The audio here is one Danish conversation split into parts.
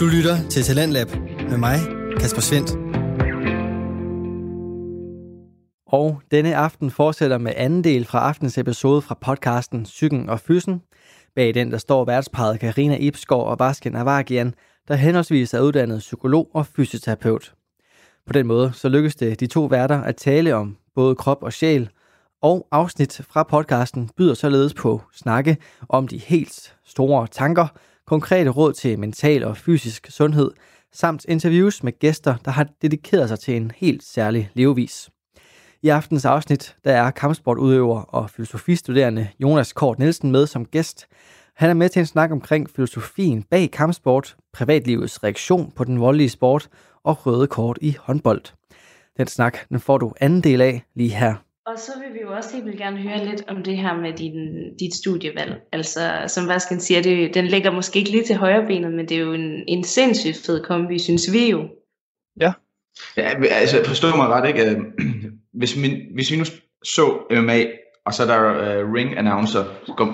Du lytter til Talentlab med mig, Kasper Svendt. Og denne aften fortsætter med anden del fra aftens episode fra podcasten Psyken og Fyssen. Bag den der står værtsparet Karina Ibsgaard og Vasken Avagian, der henholdsvis er uddannet psykolog og fysioterapeut. På den måde så lykkes det de to værter at tale om både krop og sjæl, og afsnit fra podcasten byder således på snakke om de helt store tanker, konkrete råd til mental og fysisk sundhed, samt interviews med gæster, der har dedikeret sig til en helt særlig levevis. I aftens afsnit, der er kampsportudøver og filosofistuderende Jonas Kort Nielsen med som gæst. Han er med til en snak omkring filosofien bag kampsport, privatlivets reaktion på den voldelige sport og røde kort i håndbold. Den snak, den får du anden del af lige her. Og så vil vi jo også helt vildt gerne høre lidt om det her med din, dit studievalg. Altså, som Vasken siger, det, den ligger måske ikke lige til højre benet, men det er jo en, en sindssygt fed kombi, synes vi jo. Ja. ja altså, forstå mig ret, ikke? Øh, hvis, min, hvis vi nu så MMA, og så er der uh, ring announcer,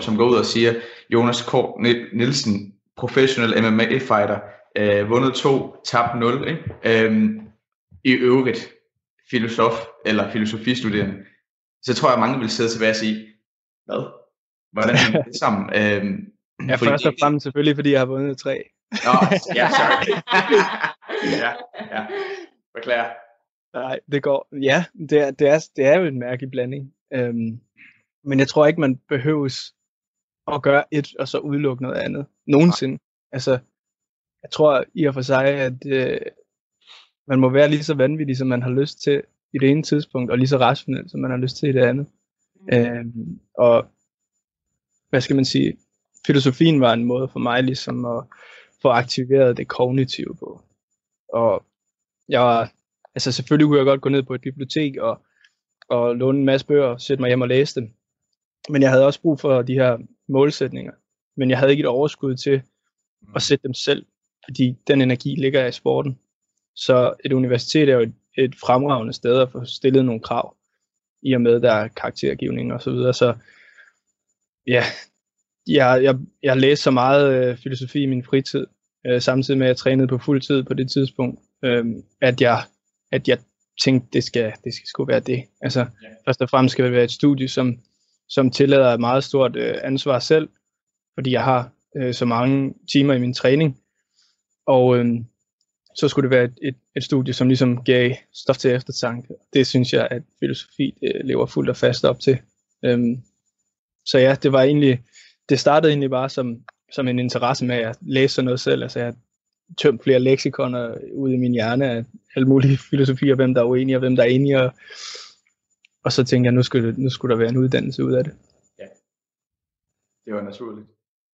som går ud og siger, Jonas Kort Nielsen, professional MMA fighter, uh, vundet to, tabt 0, ikke? Um, i øvrigt filosof eller filosofistuderende, så tror jeg, at mange vil sidde tilbage og sige, hvad? Hvordan er det sammen? Øhm, ja, først og fremmest selvfølgelig, fordi jeg har vundet tre. Nå, ja, sorry. ja, ja. Beklager. Nej, det går. Ja, det er, det er, det er jo en mærkelig blanding. Øhm, men jeg tror ikke, man behøves at gøre et, og så udelukke noget andet. Nogensinde. Ja. Altså, jeg tror i og for sig, at øh, man må være lige så vanvittig, som man har lyst til i det ene tidspunkt, og lige så rationel, som man har lyst til i det andet. Mm. Øhm, og hvad skal man sige, filosofien var en måde for mig ligesom at få aktiveret det kognitive på. Og jeg var, altså selvfølgelig kunne jeg godt gå ned på et bibliotek og, og låne en masse bøger og sætte mig hjem og læse dem. Men jeg havde også brug for de her målsætninger. Men jeg havde ikke et overskud til at sætte dem selv, fordi den energi ligger i sporten. Så et universitet er jo et, et fremragende sted at få stillet nogle krav, i og med der er karaktergivning og så videre. Så ja, jeg, jeg, jeg læste så meget øh, filosofi i min fritid, øh, samtidig med at jeg trænede på fuld tid på det tidspunkt, øh, at jeg at jeg tænkte, det skal, det skal sgu være det. Altså, ja. først og fremmest skal det være et studie, som, som tillader et meget stort øh, ansvar selv, fordi jeg har øh, så mange timer i min træning. Og øh, så skulle det være et, et, et studie, som ligesom gav stof til eftertanke. Det synes jeg, at filosofi det lever fuldt og fast op til. Øhm, så ja, det var egentlig, det startede egentlig bare som, som en interesse med at læse noget selv. Altså jeg tømt flere leksikoner ud i min hjerne af alle mulige filosofier, hvem der er uenige og hvem der er enige. Og, og så tænkte jeg, nu skulle, nu skulle der være en uddannelse ud af det. Ja, det var naturligt.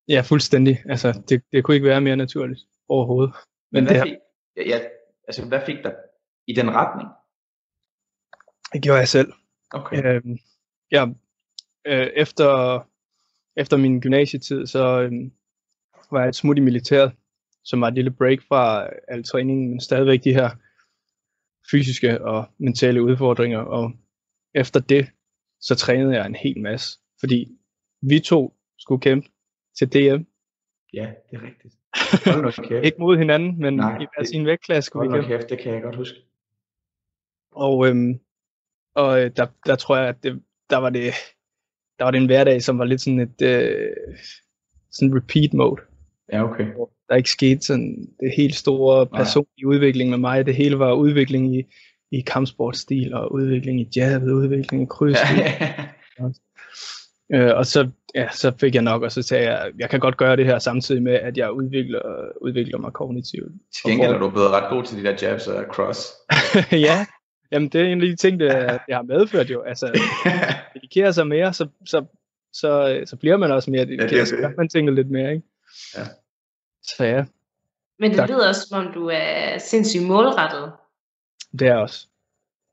Ja, fuldstændig. Altså, det, det kunne ikke være mere naturligt overhovedet. Men, Men hvad, det fik, ja, ja, altså, hvad fik dig i den retning? Det gjorde jeg selv. Okay. Øhm, ja, øh, efter, efter min gymnasietid, så øh, var jeg et smut i militæret, som var et lille break fra al træningen, men stadigvæk de her fysiske og mentale udfordringer. Og efter det, så trænede jeg en hel masse, fordi vi to skulle kæmpe til DM. Ja, det er rigtigt. Hold nu kæft. ikke mod hinanden, men Nej, i hver sin vægtklasse skulle vi kæft, det kan jeg godt huske. Og, øhm, og øh, der, der tror jeg, at det, der var det, der var det en hverdag, som var lidt sådan et øh, sådan repeat mode. Ja, okay. Der ikke skete sådan det helt store personlige Nej. udvikling med mig. Det hele var udvikling i, i kampsportstil, og udvikling i jazz, udvikling i kryds. Ja. Øh, og så, ja, så fik jeg nok, og så sagde jeg, jeg kan godt gøre det her samtidig med, at jeg udvikler, udvikler mig kognitivt. Til gengæld er du blevet ret god til de der jabs og cross. ja, jamen det er en af de ting, det, det har medført jo. Altså, dedikerer sig mere, så, så, så, så bliver man også mere dedikeret, ja, det så gør man tænker lidt mere, ikke? Ja. Så ja. Men det tak. lyder også, som om du er sindssygt målrettet. Det er også.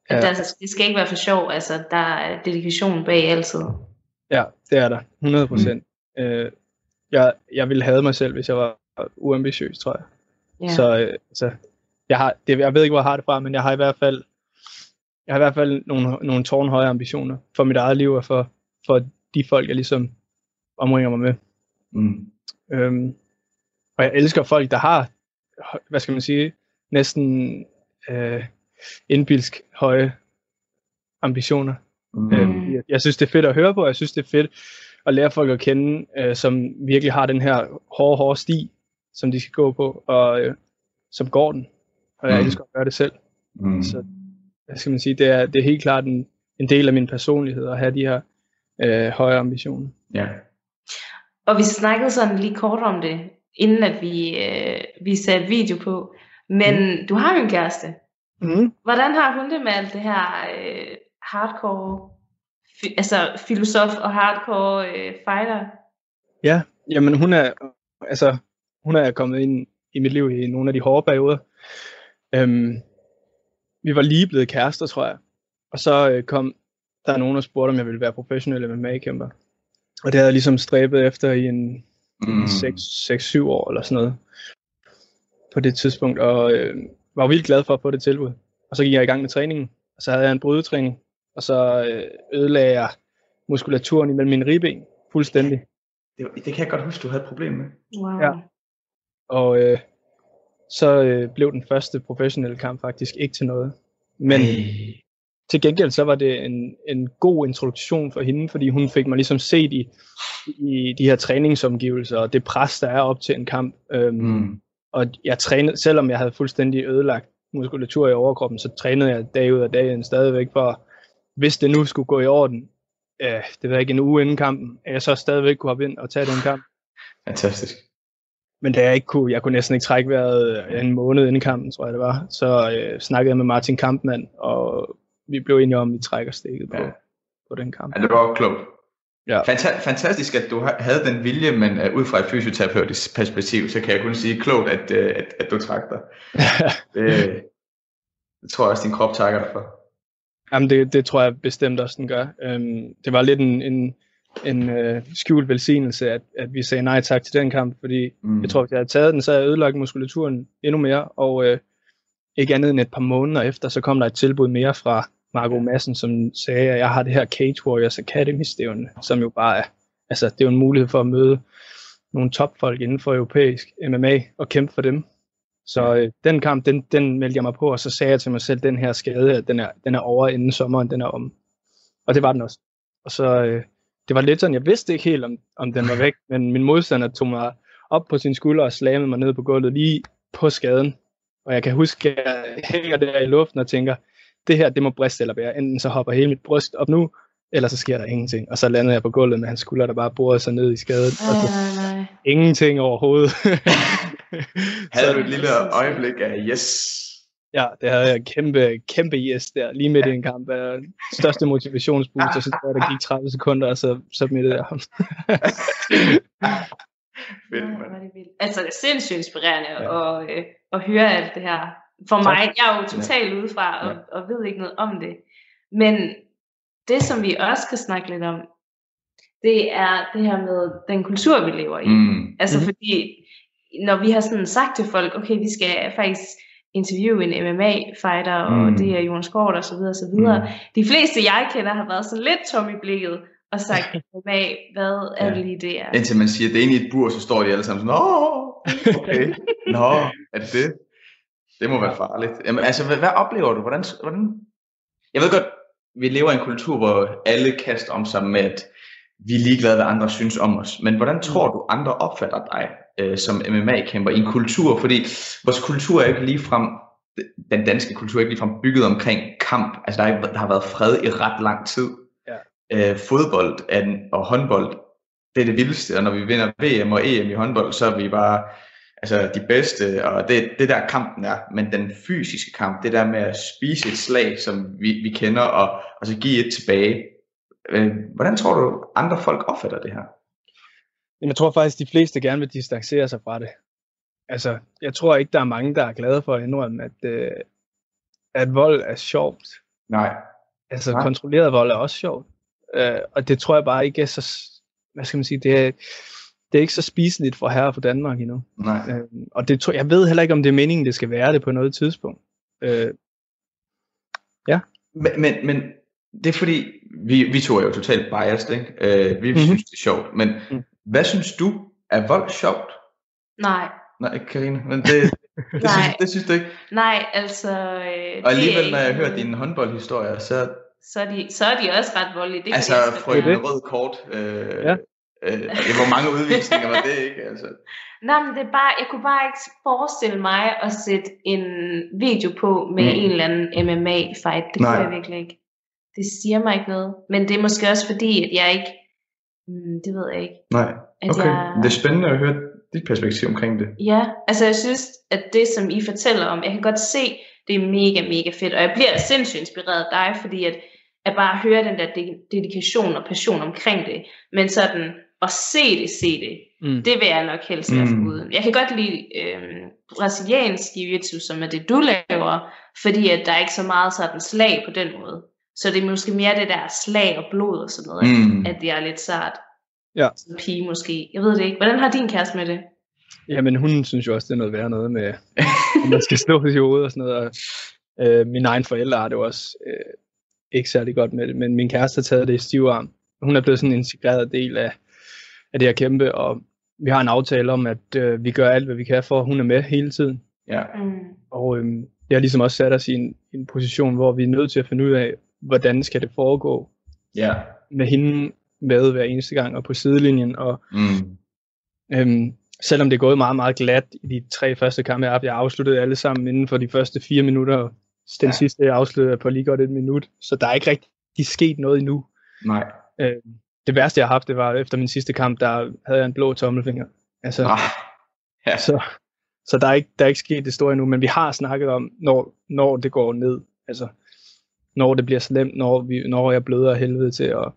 Ja. Der, det skal ikke være for sjov, altså der er dedikation bag altid. Ja, det er der. 100 procent. Mm. Øh, jeg, jeg ville have mig selv, hvis jeg var uambitiøs, tror jeg. Yeah. Så øh, altså, jeg, har, det, jeg ved ikke, hvor jeg har det fra, men jeg har i hvert fald jeg har i hvert fald nogle, nogle tårnhøje ambitioner for mit eget liv og for, for de folk, jeg ligesom omringer mig med. Mm. Øhm, og jeg elsker folk, der har hvad skal man sige, næsten øh, indbilsk høje ambitioner. Mm. Øh, jeg, jeg synes, det er fedt at høre på, og jeg synes, det er fedt at lære folk at kende, øh, som virkelig har den her hårde, hårde sti, som de skal gå på, og øh, som går den. Og jeg Mm. elsker at gøre det selv. Mm. Så hvad skal man sige, det er, det er helt klart en, en del af min personlighed at have de her øh, høje ambitioner. Ja. Og vi snakkede sådan lige kort om det, inden at vi, øh, vi satte video på. Men mm. du har jo en kæreste. Mm. Hvordan har hun det med alt det her øh, hardcore, fi, altså filosof og hardcore øh, fighter? Ja, jamen hun er, altså, hun er kommet ind i mit liv i nogle af de hårde perioder. Øhm, vi var lige blevet kærester, tror jeg. Og så øh, kom der er nogen, der spurgte, om jeg ville være professionel MMA-kæmper. Og det havde jeg ligesom stræbet efter i en Mm. 6-7 år eller sådan noget. På det tidspunkt, og øh, var vildt glad for at få det tilbud. Og så gik jeg i gang med træningen, og så havde jeg en brydetræning, og så øh, ødelagde jeg muskulaturen imellem mine ribben fuldstændig. Det, det kan jeg godt huske, du havde et problem med. Wow. Ja. Og øh, så øh, blev den første professionelle kamp faktisk ikke til noget. Men Ej. til gengæld så var det en, en god introduktion for hende, fordi hun fik mig ligesom set i, i de her træningsomgivelser og det pres, der er op til en kamp. Øhm, Mm. Og jeg trænede, selvom jeg havde fuldstændig ødelagt muskulatur i overkroppen, så trænede jeg dag ud af dagen stadigvæk for, hvis det nu skulle gå i orden, øh, det var ikke en uge inden kampen, at jeg så stadigvæk kunne hoppe ind og tage den kamp. Fantastisk. Men da jeg ikke kunne, jeg kunne næsten ikke trække vejret en måned inden kampen, tror jeg det var, så øh, snakkede jeg med Martin Kampmann, og vi blev enige om, at vi trækker stikket på, Ja. på den kamp. Ja, det var jo klogt. Ja. Fanta- fantastisk, at du ha- havde den vilje, men uh, ud fra et fysioterapeutisk perspektiv, så kan jeg kun sige klogt, at, uh, at, at du trak dig. Det, det tror jeg også, din krop takker dig for. Jamen det, det tror jeg bestemt også, den gør. Øhm, det var lidt en, en, en øh, skjult velsignelse, at, at vi sagde nej tak til den kamp, fordi Mm. jeg tror, hvis jeg havde taget den, så havde jeg ødelagt muskulaturen endnu mere, og øh, ikke andet end et par måneder efter, så kom der et tilbud mere fra Marco Madsen, som sagde, at jeg har det her Cage Warriors Academy stævne, som jo bare er, altså det er jo en mulighed for at møde nogle topfolk inden for europæisk MMA og kæmpe for dem. Så øh, den kamp, den, den meldte jeg mig på, og så sagde jeg til mig selv, den her skade, den er, den er over inden sommeren, den er om. Og det var den også. Og så, øh, det var lidt sådan, jeg vidste ikke helt, om, om den var væk, men min modstander tog mig op på sin skulder og slammede mig ned på gulvet lige på skaden. Og jeg kan huske, at jeg hænger der i luften og tænker, det her, det må briste eller bære. Enten så hopper hele mit bryst op nu, eller så sker der ingenting. Og så landede jeg på gulvet med hans skulder, der bare borede sig ned i skaden. Og Nej, det, nej, nej. ingenting overhovedet. Havde Så- du et lille øjeblik af yes? Ja, det havde jeg kæmpe, kæmpe yes der, lige midt i en kamp. Uh, største motivationsboost, og så tror jeg, der gik 30 sekunder, og så jeg ham. Fedt, er det vildt. Altså, det er sindssygt inspirerende Ja. ja. at, øh, at høre alt det her. For Tak. mig, jeg er jo totalt udefra og, og ved ikke noget om det. Men det, som vi også skal snakke lidt om, det er det her med den kultur, vi lever i. Mm. Altså Mhm. fordi, når vi har sådan sagt til folk, okay, vi skal faktisk interviewe en MMA-fighter, og Mm. det er Jonas Kort og så videre, og så videre. Mm. De fleste, jeg kender, har været sådan lidt tom i blikket, og sagt, MMA, hvad er Ja. det lige det er? Indtil man siger, det er inde i et bur, så står de alle sammen sådan, Nå, okay. Nå, er det det? Det må være farligt. Jamen, altså, hvad, hvad oplever du? Hvordan, hvordan? Jeg ved godt, vi lever i en kultur, hvor alle kaster om sig med, at vi er ligeglade, hvad andre synes om os. Men hvordan tror du, andre opfatter dig øh, som MMA-kæmper i en kultur? Fordi vores kultur er ikke ligefrem, den danske kultur er ikke ligefrem bygget omkring kamp. Altså, der, er, der har været fred i ret lang tid. Ja. Øh, fodbold den- og håndbold, det er det vildeste, og når vi vinder VM og EM i håndbold, så er vi bare altså, de bedste, og det, det der kampen er, men den fysiske kamp, det der med at spise et slag, som vi, vi kender, og, og så give et tilbage. Øh, hvordan tror du, andre folk opfatter det her? Jeg tror faktisk, de fleste gerne vil distancere sig fra det. Altså, jeg tror ikke, der er mange, der er glade for at indrømme, at, øh, at vold er sjovt. Nej. Altså, Nej. kontrolleret vold er også sjovt. Øh, og det tror jeg bare ikke er så, hvad skal man sige, det er, det er ikke så spiseligt for herre for Danmark endnu. Nej. Øh, og det tror, jeg ved heller ikke, om det er meningen, det skal være det på noget tidspunkt. Øh, Men, men, men det er fordi, vi, vi to er jo totalt biased, ikke? Øh, vi Mhm. mm-hmm. synes, det er sjovt. Men Mm. hvad synes du, er vold sjovt? Nej, Nej, Karina, men det, det, Nej. synes, det synes du ikke. Nej, altså... Øh, Og alligevel, det når jeg hører dine håndboldhistorier, så så er, de, så er de også ret voldelige. Det altså kan jeg få så- en det. rød kort. Øh, Ja. øh, det var mange udvisninger, var det ikke? Altså. Nej, men det er bare, jeg kunne bare ikke forestille mig at sætte en video på med mm. en eller anden MMA-fight. Det Nej. kunne jeg virkelig ikke. Det siger mig ikke noget. Men det er måske også fordi, at jeg ikke... Mm, det ved jeg ikke. Nej, At okay. jeg, Det er spændende at høre dit perspektiv omkring det. Ja, altså jeg synes, at det som I fortæller om, jeg kan godt se, det er mega, mega fedt. Og jeg bliver sindssygt inspireret af dig, fordi at, at bare høre den der de- dedikation og passion omkring det. Men sådan at se det, se det, Mm. det vil jeg nok helst være Mm. foruden. Jeg kan godt lide øhm, brasiliansk jiu-jitsu, som er det du laver, fordi at der er ikke så meget sådan slag på den måde. Så det er måske mere det der slag og blod og sådan noget, Mm. at det er lidt sart. Ja. Som pige måske. Jeg ved det ikke. Hvordan har din kæreste med det? Jamen, hun synes jo også, det er noget værd noget med, at man skal stå i hovedet og sådan noget. Og, øh, mine egne forældre har det jo også øh, ikke særlig godt med det, men min kæreste har taget det i stiv arm. Hun er blevet sådan en integreret del af, af det her kæmpe, og vi har en aftale om, at øh, vi gør alt, hvad vi kan for, at hun er med hele tiden. Ja. Mm. Og øhm, det har ligesom også sat os i en, i en position, hvor vi er nødt til at finde ud af, hvordan skal det foregå Ja. med hende med hver eneste gang og på sidelinjen. Og Mm. øhm, selvom det er gået meget, meget glat i de tre første kampe, jeg har jeg afsluttede alle sammen inden for de første fire minutter, og den Ja. sidste jeg afsluttede på lige godt et minut. Så der er ikke rigtig sket noget endnu. Nej. Øh, det værste, jeg har haft, det var efter min sidste kamp, der havde jeg en blå tommelfinger. Altså, Ah. Ja. Så, så der, er ikke, der er ikke sket det store endnu, men vi har snakket om, når, når det går ned. Altså, når det bliver slemt, når, vi, når jeg bløder helvede til. Og,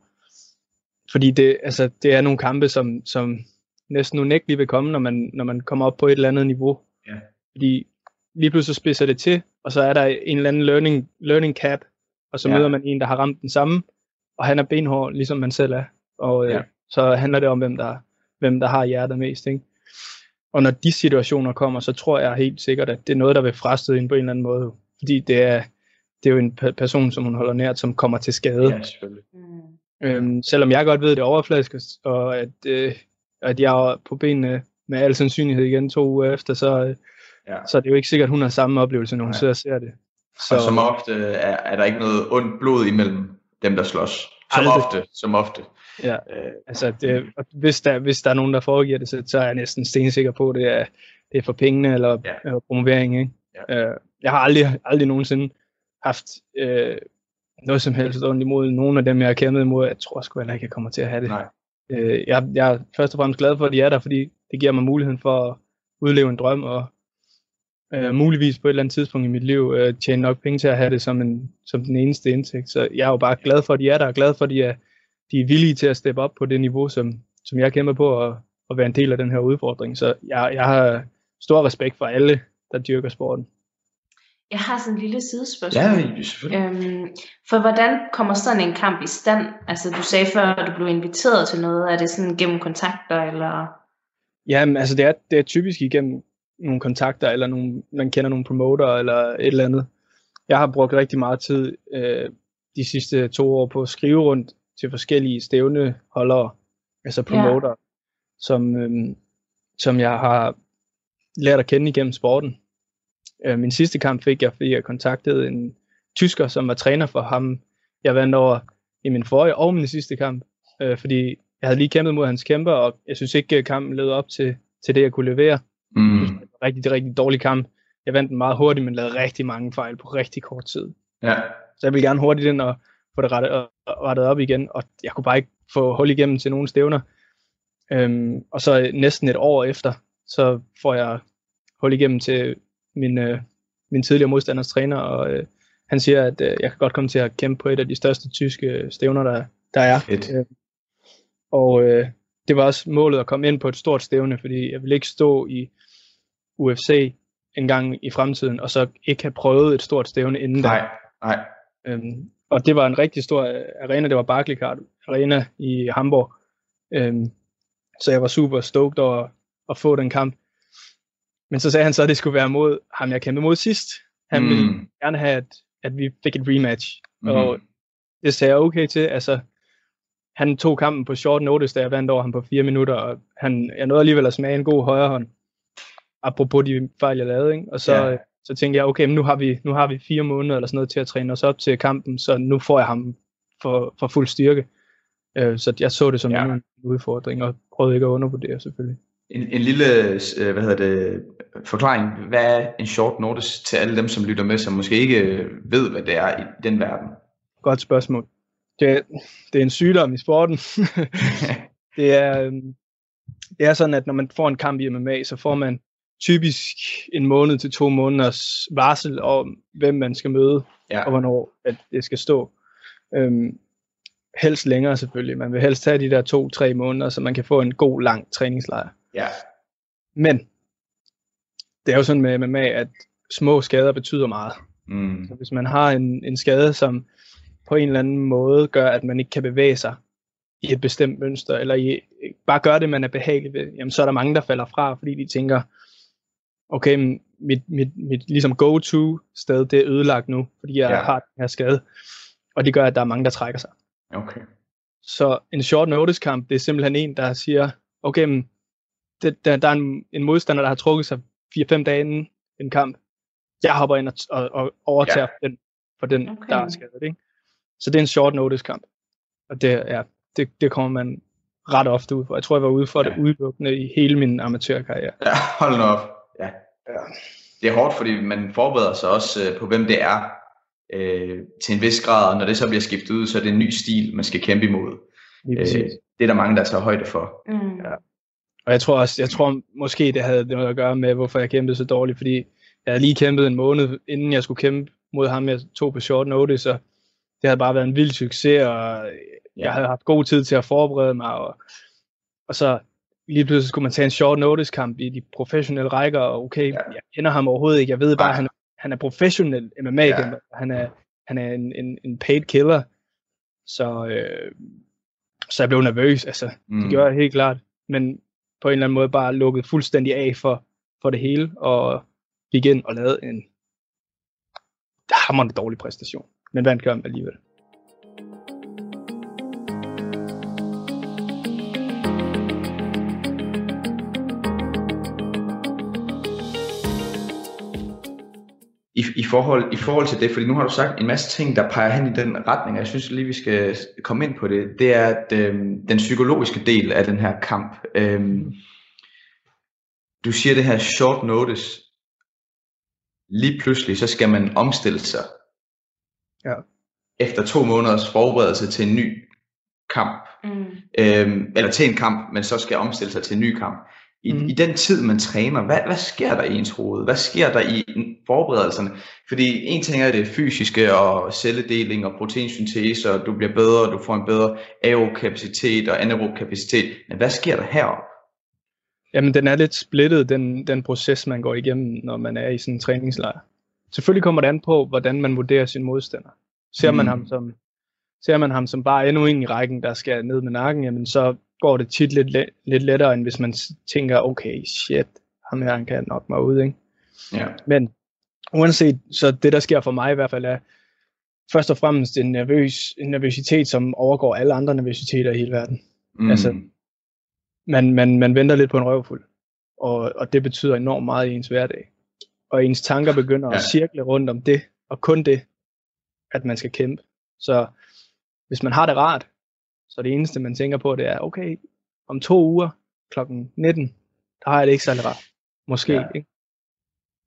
fordi det, altså, det er nogle kampe, som, som næsten unægteligt vil komme, når man, når man kommer op på et eller andet niveau. Ja. Fordi lige pludselig spidser det til, og så er der en eller anden learning, learning cap, og så Ja. møder man en, der har ramt den samme, og han er benhård, ligesom man selv er. Og øh, Ja. så handler det om, hvem der, hvem der har hjertet mest. Ikke? Og når de situationer kommer, så tror jeg helt sikkert, at det er noget, der vil frastøde hende på en eller anden måde. Fordi det er, det er jo en pe- person, som hun holder nært, som kommer til skade. Ja, selvfølgelig. Mm. Øhm, selvom jeg godt ved, det er overflaske, og at, øh, at jeg er på benene med al sandsynlighed igen to uger efter, så, øh, Ja. så er det jo ikke sikkert, at hun har samme oplevelse, når hun Nej. sidder og ser det. Så som ofte er, er der ikke noget ondt blod imellem dem, der slås. Som Aldrig. ofte, som ofte. Ja, Øh, altså det, og hvis, der, hvis der er nogen, der foregiver det, så, så er jeg næsten stensikker på, at det er, det er for pengene eller, Ja. ja. eller promovering. Ikke? Ja. Øh, jeg har aldrig, aldrig nogensinde haft øh, noget som helst ondt imod nogen af dem, jeg har kæmpet imod. Jeg tror sgu heller ikke, jeg kommer til at have det. nej. Øh, jeg, jeg er først og fremmest glad for, at de er der, fordi det giver mig muligheden for at udleve en drøm, og øh, muligvis på et eller andet tidspunkt i mit liv øh, tjene nok penge til at have det som, en, som den eneste indtægt. Så jeg er jo bare glad for, at de er der, og glad for, at de er, de er villige til at steppe op på det niveau, som, som jeg kæmper på, og, og være en del af den her udfordring. Så jeg, jeg har stor respekt for alle, der dyrker sporten. Jeg har sådan en lille sidespørgsmål. Ja, selvfølgelig. Øhm, for hvordan kommer sådan en kamp i stand? Altså du sagde før, at du blev inviteret til noget. Er det sådan gennem kontakter, eller... Jamen, altså det er, det er typisk igennem nogle kontakter, eller nogle, man kender nogle promoter, eller et eller andet. Jeg har brugt rigtig meget tid øh, de sidste to år på at skrive rundt til forskellige stævneholdere, altså promoter, ja. som, øh, som jeg har lært at kende igennem sporten. Øh, min sidste kamp fik jeg, fordi jeg kontaktede en tysker, som var træner for ham. Jeg vandt over i min forrige og min sidste kamp, øh, fordi jeg havde lige kæmpet mod hans kæmper, og jeg synes ikke, at kampen levede op til, til det, jeg kunne levere. Mm. Det var en rigtig, rigtig dårlig kamp. Jeg vandt den meget hurtigt, men lavede rigtig mange fejl på rigtig kort tid. Ja. Så jeg ville gerne hurtigt ind og få det rettet, rettet op igen, og jeg kunne bare ikke få hul igennem til nogle stævner. Øhm, og så næsten et år efter, så får jeg hul igennem til min, øh, min tidligere modstanders træner, og øh, han siger, at øh, jeg kan godt komme til at kæmpe på et af de største tyske stævner, der, der er. Øh, og øh, det var også målet at komme ind på et stort stævne, fordi jeg ville ikke stå i UFC en gang i fremtiden, og så ikke have prøvet et stort stævne inden da. Nej, nej. Øhm, og det var en rigtig stor øh, arena, det var Barclaycard Arena i Hamburg. Øhm, så jeg var super stoked over at få den kamp. Men så sagde han så, at det skulle være mod ham, jeg kæmpede mod sidst. Han mm. ville gerne have, at, at vi fik et rematch. Mm. Og det sagde jeg okay til. Altså, han tog kampen på short notice, da jeg vandt over ham på fire minutter, og han, jeg nåede alligevel at smage en god højre hånd. apropos de fejl, jeg lavede, ikke? og så, Ja. ja. så tænkte jeg, okay, men nu har, vi, nu har vi fire måneder eller sådan noget til at træne os op til kampen, så nu får jeg ham for, for fuld styrke. Øh, så jeg så det som ja. en udfordring, og prøvede ikke at undervurdere selvfølgelig. En, en lille øh, hvad hedder det, forklaring. Hvad er en short notice til alle dem, som lytter med, som måske ikke øh, ved, hvad det er i den verden? Godt spørgsmål. Det, er- det er en sygdom i sporten. det, er, øhm, det er sådan, at når man får en kamp i MMA, så får man typisk en måned til to måneders varsel om, hvem man skal møde, Ja. og hvornår at det skal stå. Øhm, helst længere selvfølgelig. Man vil helst have de der to-tre måneder, så man kan få en god, lang træningslejr. Ja. Men det er jo sådan med MMA, at små skader betyder meget. Mm. Så hvis man har en, en skade, som på en eller anden måde gør, at man ikke kan bevæge sig i et bestemt mønster, eller i, bare gør det, man er behagelig ved, jamen så er der mange, der falder fra, fordi de tænker, okay, mit, mit, mit ligesom go-to sted, det er ødelagt nu, fordi jeg ja. har den her skade. Og det gør, at der er mange, der trækker sig. Okay. Så en short notice kamp, det er simpelthen en, der siger, okay, men det, der, der er en, en modstander, der har trukket sig 4-5 dage inden en kamp. Jeg hopper ind og, og, og overtager Ja. den, for den, Okay. der er skadet. Ikke? Så det er en short notice kamp. Og det, ja, det, det kommer man ret ofte ud for. Jeg tror, jeg var ude for Ja. det udelukkende i hele min amatørkarriere. Ja, hold nu op. Ja. Ja. Det er hårdt, fordi man forbereder sig også øh, på, hvem det er øh, til en vis grad, og når det så bliver skiftet ud, så er det en ny stil, man skal kæmpe imod. Lige Øh, det er der mange, der tager højde for. Mm. Ja. Og jeg tror også, jeg tror måske det havde noget at gøre med, hvorfor jeg kæmpede så dårligt, fordi jeg havde lige kæmpet en måned, inden jeg skulle kæmpe mod ham, jeg tog på short notice, og det havde bare været en vild succes, og jeg havde haft god tid til at forberede mig, og, og så lige pludselig skulle man tage en short notice kamp i de professionelle rækker, og okay, Ja. jeg kender ham overhovedet ikke, jeg ved bare, at han, han er professionel MMA ja. han er, han er en, en, en paid killer, så, øh, så jeg blev nervøs, altså, Mm. det gjorde jeg helt klart. Men på en eller anden måde bare lukket fuldstændig af for, for det hele, og gik ind og lavede en hammerende dårlig præstation. Men vandt kampen alligevel. I, forhold, I forhold til det, fordi nu har du sagt en masse ting, der peger hen i den retning, og jeg synes lige, vi skal komme ind på det, det er at, øhm, den psykologiske del af den her kamp. Øhm, du siger det her short notice. Lige pludselig, så skal man omstille sig. Ja. Efter to måneders forberedelse til en ny kamp. Mm. Øhm, eller til en kamp, men så skal omstille sig til en ny kamp. I, Mhm. I den tid, man træner, hvad, hvad sker der i ens hoved? Hvad sker der i forberedelserne? Fordi en ting er det fysiske og celledeling og proteinsyntese, og du bliver bedre, og du får en bedre aerokapacitet og anaerob kapacitet. Men hvad sker der her? Jamen, den er lidt splittet, den, den proces, man går igennem, når man er i sådan en træningslejr. Selvfølgelig kommer det an på, hvordan man vurderer sin modstander. Ser man, Mm. ham, som, ser man ham som bare endnu en i rækken, der skal ned med nakken, jamen så går det tit lidt, let, lidt lettere, end hvis man tænker, okay, shit, ham her han kan nok mig ud, ikke? Ja. Men uanset, så det der sker for mig i hvert fald er, først og fremmest en, nervøs, en nervøsitet, som overgår alle andre nervøsiteter i hele verden. Mm. Altså- man, man, man venter lidt på en røvfuld. Og, og det betyder enormt meget i ens hverdag. Og ens tanker begynder Ja. at cirkle rundt om det, og kun det, at man skal kæmpe. Så hvis man har det rart, så det eneste, man tænker på, det er, okay, om to uger klokken 19, der har jeg det ikke særlig rart. Måske, Ja. ikke?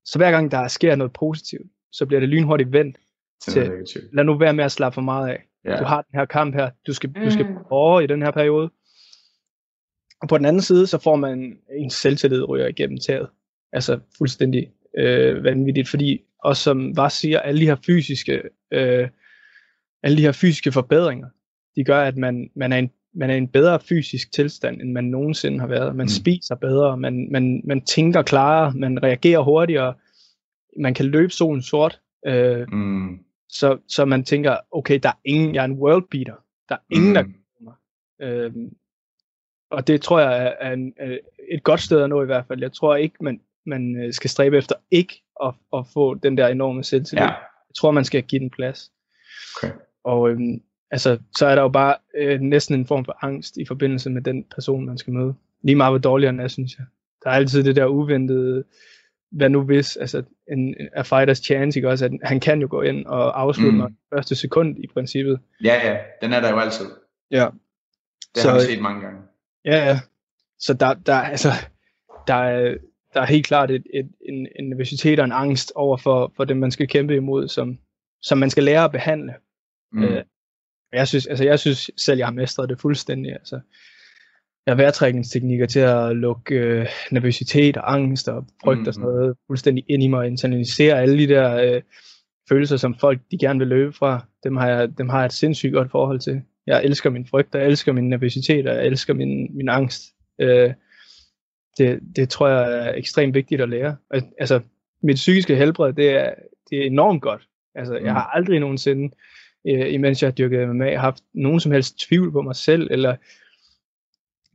Så hver gang der sker noget positivt, så bliver det lynhurtigt vendt. til til-. Lad nu være med at slappe for meget af. Ja. Du har den her kamp her, du skal, du skal Mm. over i den her periode. Og på den anden side, så får man en selvtillid ryger igennem taget. Altså fuldstændig øh, vanvittigt, fordi også som var siger, alle de her fysiske, øh, alle de her fysiske forbedringer, de gør, at man, man, er en, man er en bedre fysisk tilstand, end man nogensinde har været. Man Mm. spiser bedre, man, man, man tænker klarere, man reagerer hurtigere, man kan løbe solen sort, øh, Mm. så, så man tænker, okay, der er ingen, jeg er en world beater. Der er ingen, mm. der Mm. Øhm, og det tror jeg er, en, er et godt sted at nå i hvert fald. Jeg tror ikke, man, man øh, skal stræbe efter ikke at, at få den der enorme selvtillid. Ja. Jeg tror, man skal give den plads. Okay. Og øhm, altså, så er der jo bare øh, næsten en form for angst i forbindelse med den person, man skal møde. Lige meget hvor dårlig han er, synes jeg. Der er altid det der uventede hvad nu hvis, altså en, a fighter's chance, ikke også, at han kan jo gå ind og afslutte Mm. mm. mig første sekund i princippet. Ja, ja, den er der jo altid. Ja. Det Så- har vi set mange gange. Ja, ja. Så der, der, altså, der, er, der er helt klart et, et, en, en nervøsitet og en angst over for, for det, man skal kæmpe imod, som, som man skal lære at behandle. Mm. Øh, Jeg synes, altså jeg synes selv, jeg har mestret det fuldstændig. Altså, jeg har vejrtrækningsteknikker til at lukke øh, nervøsitet og angst og frygt mm. og sådan Mhm. noget fuldstændig ind i mig og internalisere alle de der øh, følelser, som folk de gerne vil løbe fra. Dem har, jeg, dem har jeg et sindssygt godt forhold til. Jeg elsker min frygt, og jeg elsker min nervøsitet, og jeg elsker min, min angst. Øh, det, det tror jeg er ekstremt vigtigt at lære. Og, altså, mit psykiske helbred, det er, det er enormt godt. Altså, Mm. jeg har aldrig nogensinde øh, imens jeg har dyrket MMA, haft nogen som helst tvivl på mig selv, eller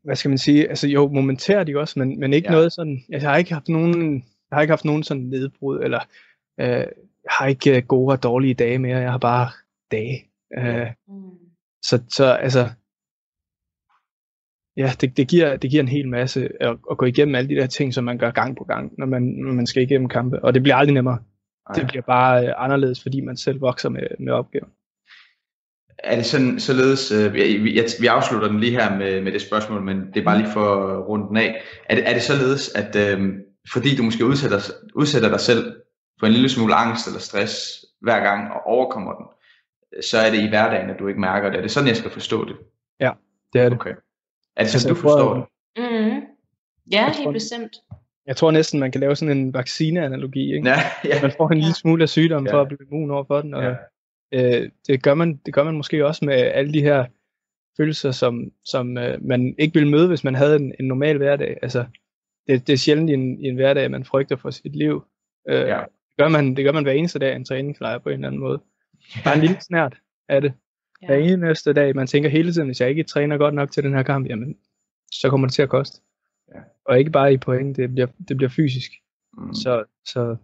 hvad skal man sige, altså jo, momentært ikke også, men, men ikke Ja. noget sådan, altså, jeg har ikke haft nogen, jeg har ikke haft nogen sådan nedbrud, eller øh, jeg har ikke øh, gode og dårlige dage mere, jeg har bare dage. Øh, Mm. så, så altså, ja, det, det, giver, det giver en hel masse at, at gå igennem alle de der ting, som man gør gang på gang, når man, når man skal igennem kampe, og det bliver aldrig nemmere. Det bliver bare øh, anderledes, fordi man selv vokser med, med opgaven. Er det sådan, således, øh, jeg, jeg, vi afslutter den lige her med, med det spørgsmål, men det er bare lige for at runde den af. Er det, er det således, at øh, fordi du måske udsætter, udsætter dig selv for en lille smule angst eller stress hver gang og overkommer den, så er det i hverdagen, at du ikke mærker det? Er det sådan, jeg skal forstå det? Det er det. Okay. Er det sådan, Altså, du forstår det? Mm. Ja, Jeg tror- helt bestemt. Jeg tror næsten, man kan lave sådan en vaccineanalogi, ikke? Ja, ja. Man får en Ja. lille smule af sygdommen Ja. for at blive immun over for den, og ja. Øh, det, gør man, det gør man måske også med alle de her følelser, som, som øh, man ikke ville møde, hvis man havde en, en normal hverdag. Altså, det, det er sjældent i en, i en hverdag, man frygter for sit liv. Øh, Ja. det, gør man, det gør man hver eneste dag, en træningslejr på en eller anden måde. Bare en lille snært af det. Hver Ja. eneste dag, man tænker hele tiden, hvis jeg ikke træner godt nok til den her kamp, jamen, så kommer det til at koste. Ja. Og ikke bare i point, det bliver, det bliver fysisk. Mm. Så, så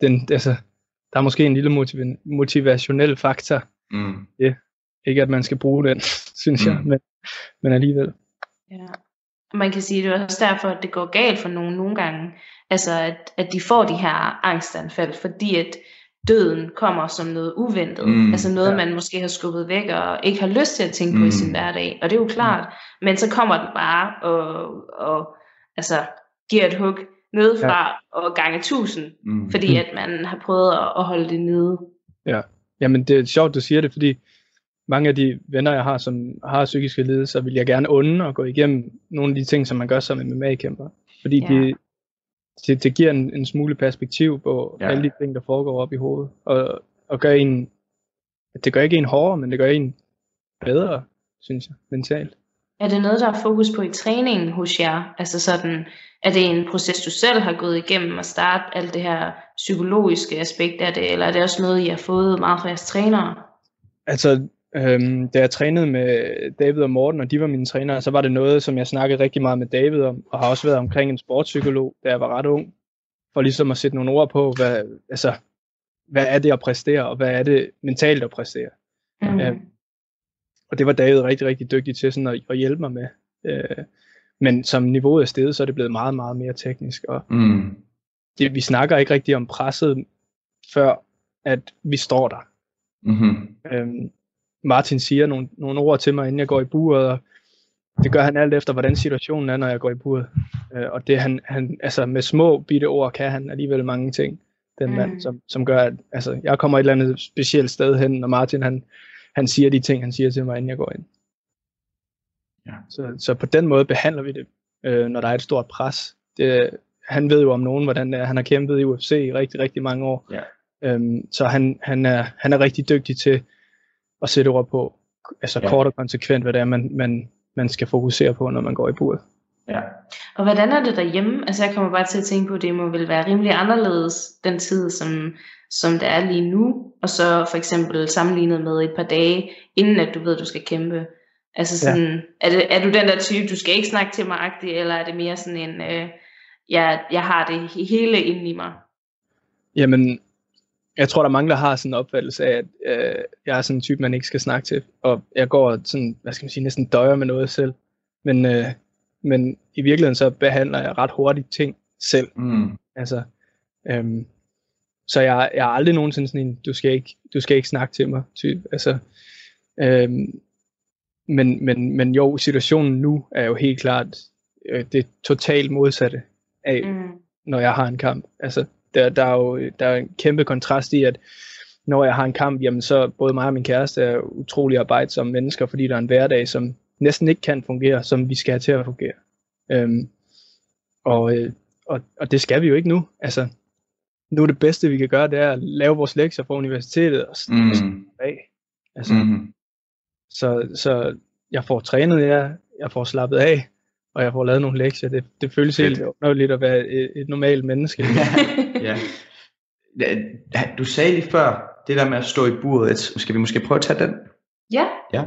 den, altså, der er måske en lille motiv- motivationel faktor. Mm. Ikke at man skal bruge den, synes jeg, Mm. men, men alligevel. Ja. Man kan sige, det er også derfor, at det går galt for nogen nogle gange. Altså, at, at de får de her angstanfald, fordi at døden kommer som noget uventet. Mm, altså noget, ja. man måske har skubbet væk og ikke har lyst til at tænke på Mm. i sin hverdag. Og det er jo klart. Men så kommer den bare og, og altså, giver et hug nedefra og gange tusind, Mm. fordi Mm. at man har prøvet at, at holde det nede. Jamen, det er sjovt, du siger det, fordi mange af de venner, jeg har, som har psykiske lidelser, vil jeg gerne unde og gå igennem nogle af de ting, som man gør som MMA-kæmper. Fordi Ja. ja. det, det, det giver en, en smule perspektiv på Ja. ja. alle de ting, der foregår op i hovedet. Og, og gør en, det gør ikke en hårdere, men det gør en bedre, synes jeg, mentalt. Er det noget, der er fokus på i træningen hos jer? Altså sådan, er det en proces, du selv har gået igennem at starte alt det her psykologiske aspekt af det, eller er det også noget, I har fået meget fra jeres trænere? Altså, øhm, da jeg trænede med David og Morten, og de var mine trænere, så var det noget, som jeg snakkede rigtig meget med David om, og har også været omkring en sportspsykolog, da jeg var ret ung, for ligesom at sætte nogle ord på, hvad, altså, hvad er det at præstere, og hvad er det mentalt at præstere. Mm. Ja. Og det var David rigtig, rigtig dygtig til sådan at, at hjælpe mig med. Øh, men som niveauet er steget, så er det blevet meget, meget mere teknisk, og Mm. det, vi snakker ikke rigtig om presset, før at vi står der. Mm-hmm. Øhm, Martin siger nogle, nogle ord til mig, inden jeg går i buret, og det gør han alt efter, hvordan situationen er, når jeg går i buret. Øh, og det han, han, altså med små bitte ord kan han alligevel mange ting, den Mm. mand, som, som gør, at altså, jeg kommer et eller andet specielt sted hen, når Martin han, han siger de ting, han siger til mig, inden jeg går ind. Ja. Så, så på den måde behandler vi det, øh, når der er et stort pres. Det, han ved jo om nogen, hvordan det er. Han har kæmpet i UFC i rigtig, rigtig mange år. Ja. Øhm, så han, han, er, han er rigtig dygtig til at sætte ord på, altså Ja. kort og konsekvent, hvad det er, man, man, man skal fokusere på, når man går i buret. Ja. Og hvordan er det derhjemme? Altså jeg kommer bare til at tænke på, at det må vel være rimelig anderledes den tid, som, som det er lige nu, og så for eksempel sammenlignet med et par dage, inden at du ved, at du skal kæmpe. Altså sådan, ja. er, det, er du den der type, du skal ikke snakke til mig, eller er det mere sådan en, øh, jeg, jeg har det he- hele inde i mig? Jamen, jeg tror, der er mange, der har sådan en opfattelse af, at øh, jeg er sådan en type, man ikke skal snakke til. Og jeg går sådan, hvad skal man sige, næsten døjer med noget selv. Men, øh, men i virkeligheden så behandler jeg ret hurtigt ting selv. Mm. Altså, Øhm, så jeg, jeg er aldrig nogensinde sådan en, du skal ikke, du skal ikke snakke til mig, type. Altså, øhm, men, men, men jo, situationen nu er jo helt klart øh, det totalt modsatte af, Mm. når jeg har en kamp. Altså, der, der er jo der er en kæmpe kontrast i, at når jeg har en kamp, jamen så både mig og min kæreste er utrolig arbejdsomme mennesker, fordi der er en hverdag, som næsten ikke kan fungere, som vi skal have til at fungere. Øhm, og, øh, og, og det skal vi jo ikke nu. Altså, nu er det bedste, vi kan gøre, det er at lave vores lektier fra universitetet og Mm. af. Altså, Mm. så, så jeg får trænet jer, jeg får slappet af, og jeg får lavet nogle lektier. Det, det føles Fedt. helt underligt at være et, et normalt menneske. ja. Ja, Du sagde lige før, det der med at stå i buret, skal vi måske prøve at tage den? Ja. Ja.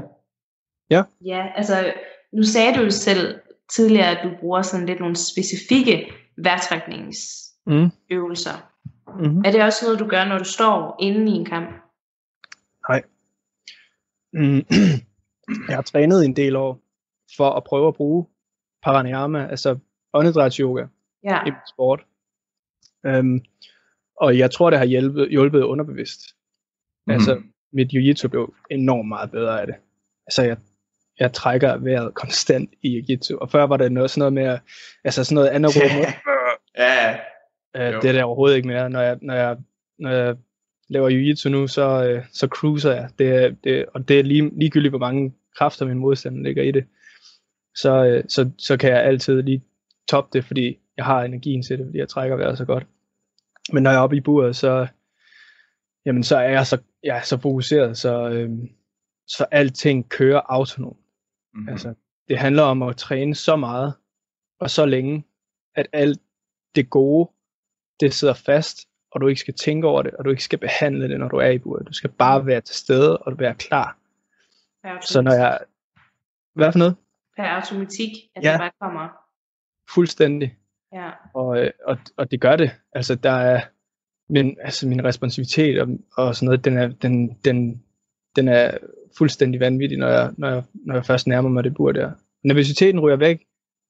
Ja. Ja, altså nu sagde du jo selv tidligere, at du bruger sådan lidt nogle specifikke vejrtrækningsøvelser. Mm. Mm-hmm. Er det også noget, du gør, når du står inde i en kamp? Mm. Jeg har trænet en del år for at prøve at bruge paranayama, altså åndedrætsyoga Ja. i min sport. Um, og jeg tror, det har hjulpet, hjulpet underbevidst. Mm. Altså, mit jiu-jitsu blev enormt meget bedre af det. Altså, jeg, jeg trækker vejret konstant i jiu-jitsu. Og før var det noget, sådan noget med, altså sådan noget andet Ja, Øh, det er det overhovedet ikke mere. Når jeg, når jeg, når jeg laver jiu-jitsu nu, så, øh, så cruiser jeg. Det, er- det, og det er lige, ligegyldigt, hvor mange kræfter min modstander ligger i det. Så, øh, så, så kan jeg altid lige toppe det, fordi jeg har energien til det, fordi jeg trækker vejret så godt. Men når jeg er oppe i buret, så, jamen, så er jeg så, jeg er så fokuseret, så, øh, så alting kører autonomt. Mm. Altså, det handler om at træne så meget og så længe, at alt det gode, det sidder fast, og du ikke skal tænke over det, og du ikke skal behandle det, når du er i buret. Du skal bare være til stede, og være klar. Per automatik. Så når jeg... Hvad for noget? Per automatik, at Ja. det bare kommer. Fuldstændig. Ja. Og, øh, og, og det gør det. Altså, der er min, altså, min responsivitet og, og sådan noget, den er, den, den, den er fuldstændig vanvittig, når jeg, når, jeg, når jeg først nærmer mig det bur der. Nervøsiteten ryger væk,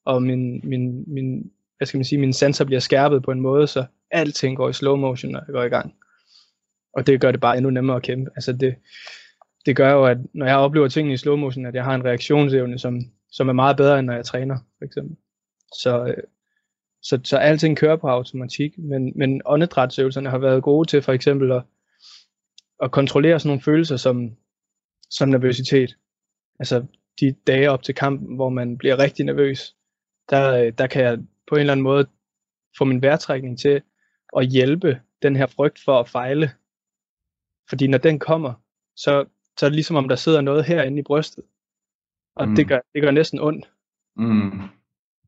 og min, min, min, hvad skal man sige, mine sanser bliver skærpet på en måde, så alting går i slow motion, når jeg går i gang. Og det gør det bare endnu nemmere at kæmpe. Altså det, det gør jo, at når jeg oplever tingene i slow motion, at jeg har en reaktionsevne, som, som er meget bedre, end når jeg træner, for eksempel. Så, øh, så, så alting kører på automatik, men, men åndedrætsøvelserne har været gode til for eksempel at, at kontrollere sådan nogle følelser som, som nervøsitet. Altså de dage op til kampen, hvor man bliver rigtig nervøs, der, øh, der kan jeg på en eller anden måde få min vejrtrækning til at hjælpe den her frygt for at fejle. Fordi når den kommer, så, så er det ligesom om der sidder noget herinde i brystet. Og Mm. mm. det, gør, det gør næsten ondt. Mm.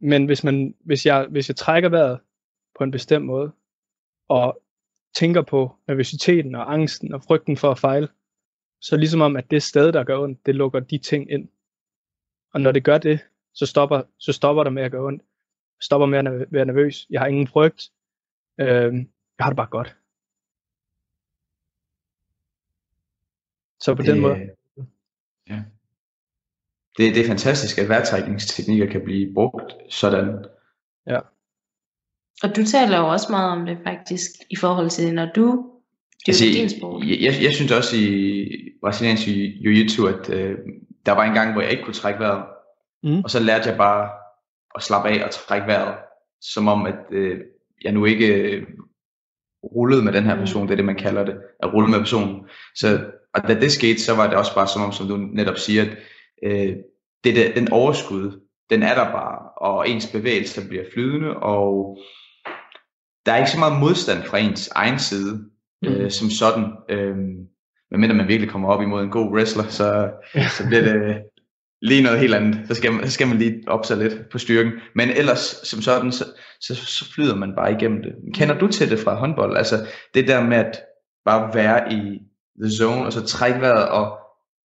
Men hvis, man, hvis, jeg, hvis jeg trækker vejret på en bestemt måde, og tænker på nervøsiteten og angsten og frygten for at fejle, så det ligesom om, at det sted, der gør ondt, det lukker de ting ind. Og når det gør det, så stopper, så stopper der med at gøre ondt. Jeg stopper med at være nervøs. Jeg har ingen frygt. Øh, jeg har det bare godt. Så på den måde. Ja. Det, det er fantastisk, at vejrtrækningsteknikker kan blive brugt sådan. Og du taler jo også meget om det faktisk, i forhold til, når du dyrker Altså, din sport. jeg, jeg, jeg synes også i brasiliansk jiu-jitsu, at øh, der var en gang, hvor jeg ikke kunne trække vejret. Mm. Og så lærte jeg bare at slappe af og trække vejret, som om, at øh, jeg nu ikke øh, rullede med den her person. Det er det, man kalder det, at rulle med personen. Så, og da det skete, så var det også bare som om, som du netop siger, at øh, det, der, den overskud, den er der bare, og ens bevægelser bliver flydende, og der er ikke så meget modstand fra ens egen side, øh, som sådan. Øh, medmindre man virkelig kommer op imod en god wrestler, så, så bliver det lige noget helt andet. Så skal man, så skal man lige op sig lidt på styrken. Men ellers, som sådan, så, så, så flyder man bare igennem det. Kender du til det fra håndbold? Altså det der med at bare være i the zone, og så trække vejret, og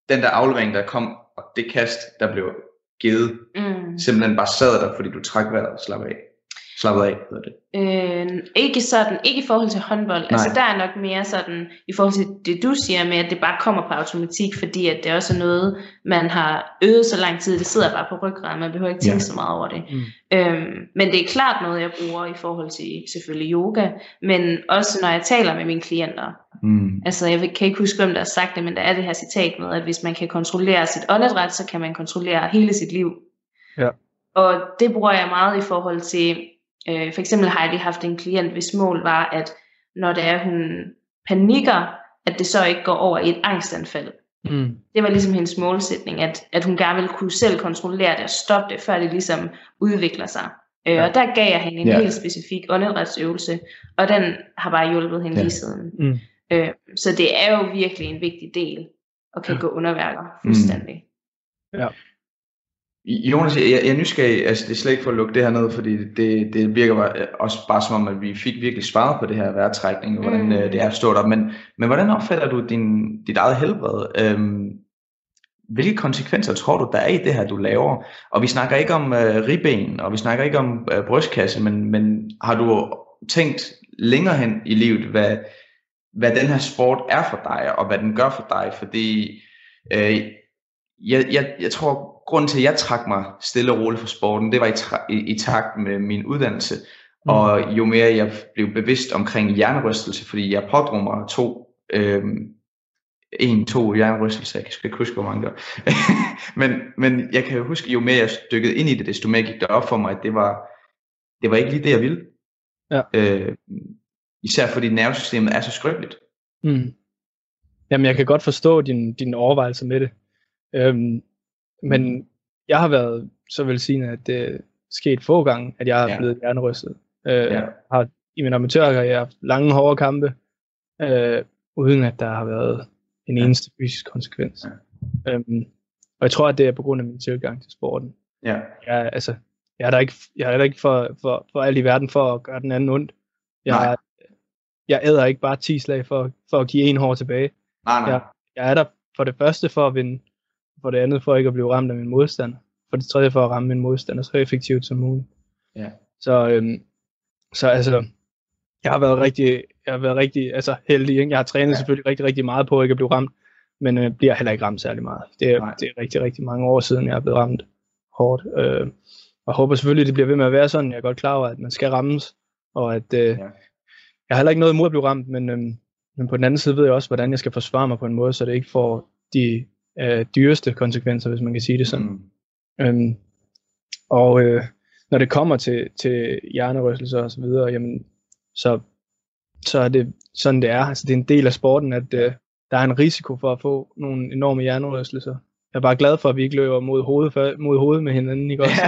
den der aflevering, der kom, og det kast, der blev givet, Mm. simpelthen bare sad der, fordi du træk vejret og slap af. Slappet af, hedder det. Øh, ikke sådan, ikke i forhold til håndbold. Nej. Altså der er nok mere sådan, i forhold til det du siger med, at det bare kommer på automatik, fordi at det også er noget, man har øvet så lang tid, det sidder bare på ryggraden, man behøver ikke tænke ja. så meget over det. Mm. Øhm, men det er klart noget, jeg bruger i forhold til selvfølgelig yoga, men også når jeg taler med mine klienter. Mm. Altså jeg kan ikke huske, hvem der har sagt det, men der er det her citat med, at hvis man kan kontrollere sit åndedræt, så kan man kontrollere hele sit liv. Ja. Og det bruger jeg meget i forhold til Øh, for eksempel har jeg lige haft en klient, hvis mål var, at når det er, hun panikker, at det så ikke går over i et angstanfald. Mm. Det var ligesom hendes målsætning, at, at hun gerne ville kunne selv kontrollere det og stoppe det, før det ligesom udvikler sig. Øh, ja. Og der gav jeg hende en ja. helt specifik åndedrætsøvelse, og den har bare hjulpet hende ja. lige siden. Mm. Øh, så det er jo virkelig en vigtig del, og kan ja. gå underværker fuldstændig. Mm. Ja. Jonas, jeg, jeg er nysgerrig, altså det er slet ikke for at lukke det her ned, fordi det, det virker bare, også bare som om, at vi fik virkelig svaret på det her vejrtrækning, hvordan mm. det er stået op, men, men hvordan opfatter du din, dit eget helbred? Øhm, hvilke konsekvenser tror du, der er i det her, du laver? Og vi snakker ikke om øh, ribben, og vi snakker ikke om øh, brystkasse, men, men har du tænkt længere hen i livet, hvad, hvad den her sport er for dig, og hvad den gør for dig? Fordi øh, jeg, jeg, jeg tror grunden til, at jeg trak mig stille og roligt for sporten, det var i, tra- i, i takt med min uddannelse. Mm. Og jo mere jeg blev bevidst omkring hjernerystelse, fordi jeg pådrog mig to, øhm, en, to hjernerystelser, jeg kan ikke huske, hvor mange der men, men jeg kan huske, jo mere jeg dykkede ind i det, desto mere gik det op for mig, at det var, det var ikke lige det, jeg ville. Ja. Øh, især fordi nervesystemet er så skrøbeligt. Mm. Jamen, jeg kan godt forstå din, din overvejelse med det. Øhm, men jeg har været så velsignet, at det sket få gange, at jeg er ja. blevet hjernerystet. Øh, ja. har i min amatørkarriere haft lange, hårde kampe, øh, uden at der har været en eneste fysisk konsekvens. Ja. Øhm, og jeg tror, at det er på grund af min tilgang til sporten. Ja. Jeg, altså, jeg er der ikke, jeg er der ikke for, for, for alt i verden for at gøre den anden ondt. Jeg, nej. jeg æder ikke bare 10 slag for, for at give en hår tilbage. Nej, nej. Jeg, jeg er der for det første for at vinde for det andet for ikke at blive ramt af min modstander, for det tredje for at ramme min modstander så effektivt som muligt. Ja. Så, øhm, så altså, jeg har været rigtig, jeg har været rigtig altså, heldig. Ikke? Jeg har trænet ja. selvfølgelig rigtig, rigtig meget på ikke at blive ramt, men øh, bliver heller ikke ramt særlig meget. Det er, det er rigtig, rigtig mange år siden, jeg er blevet ramt hårdt. Øh, og håber selvfølgelig, det bliver ved med at være sådan. Jeg er godt klar over, at man skal rammes, og at øh, ja. jeg har heller ikke noget imod at blive ramt, men, øh, men på den anden side ved jeg også, hvordan jeg skal forsvare mig på en måde, så det ikke får de øh, dyreste konsekvenser, hvis man kan sige det sådan. Mm. Øhm, og øh, når det kommer til, til hjernerystelser og så videre, jamen, så, så er det sådan, det er. Altså, det er en del af sporten, at øh, der er en risiko for at få nogle enorme hjernerystelser. Jeg er bare glad for, at vi ikke løber mod hovedet, for, mod hovedet med hinanden. Ikke også?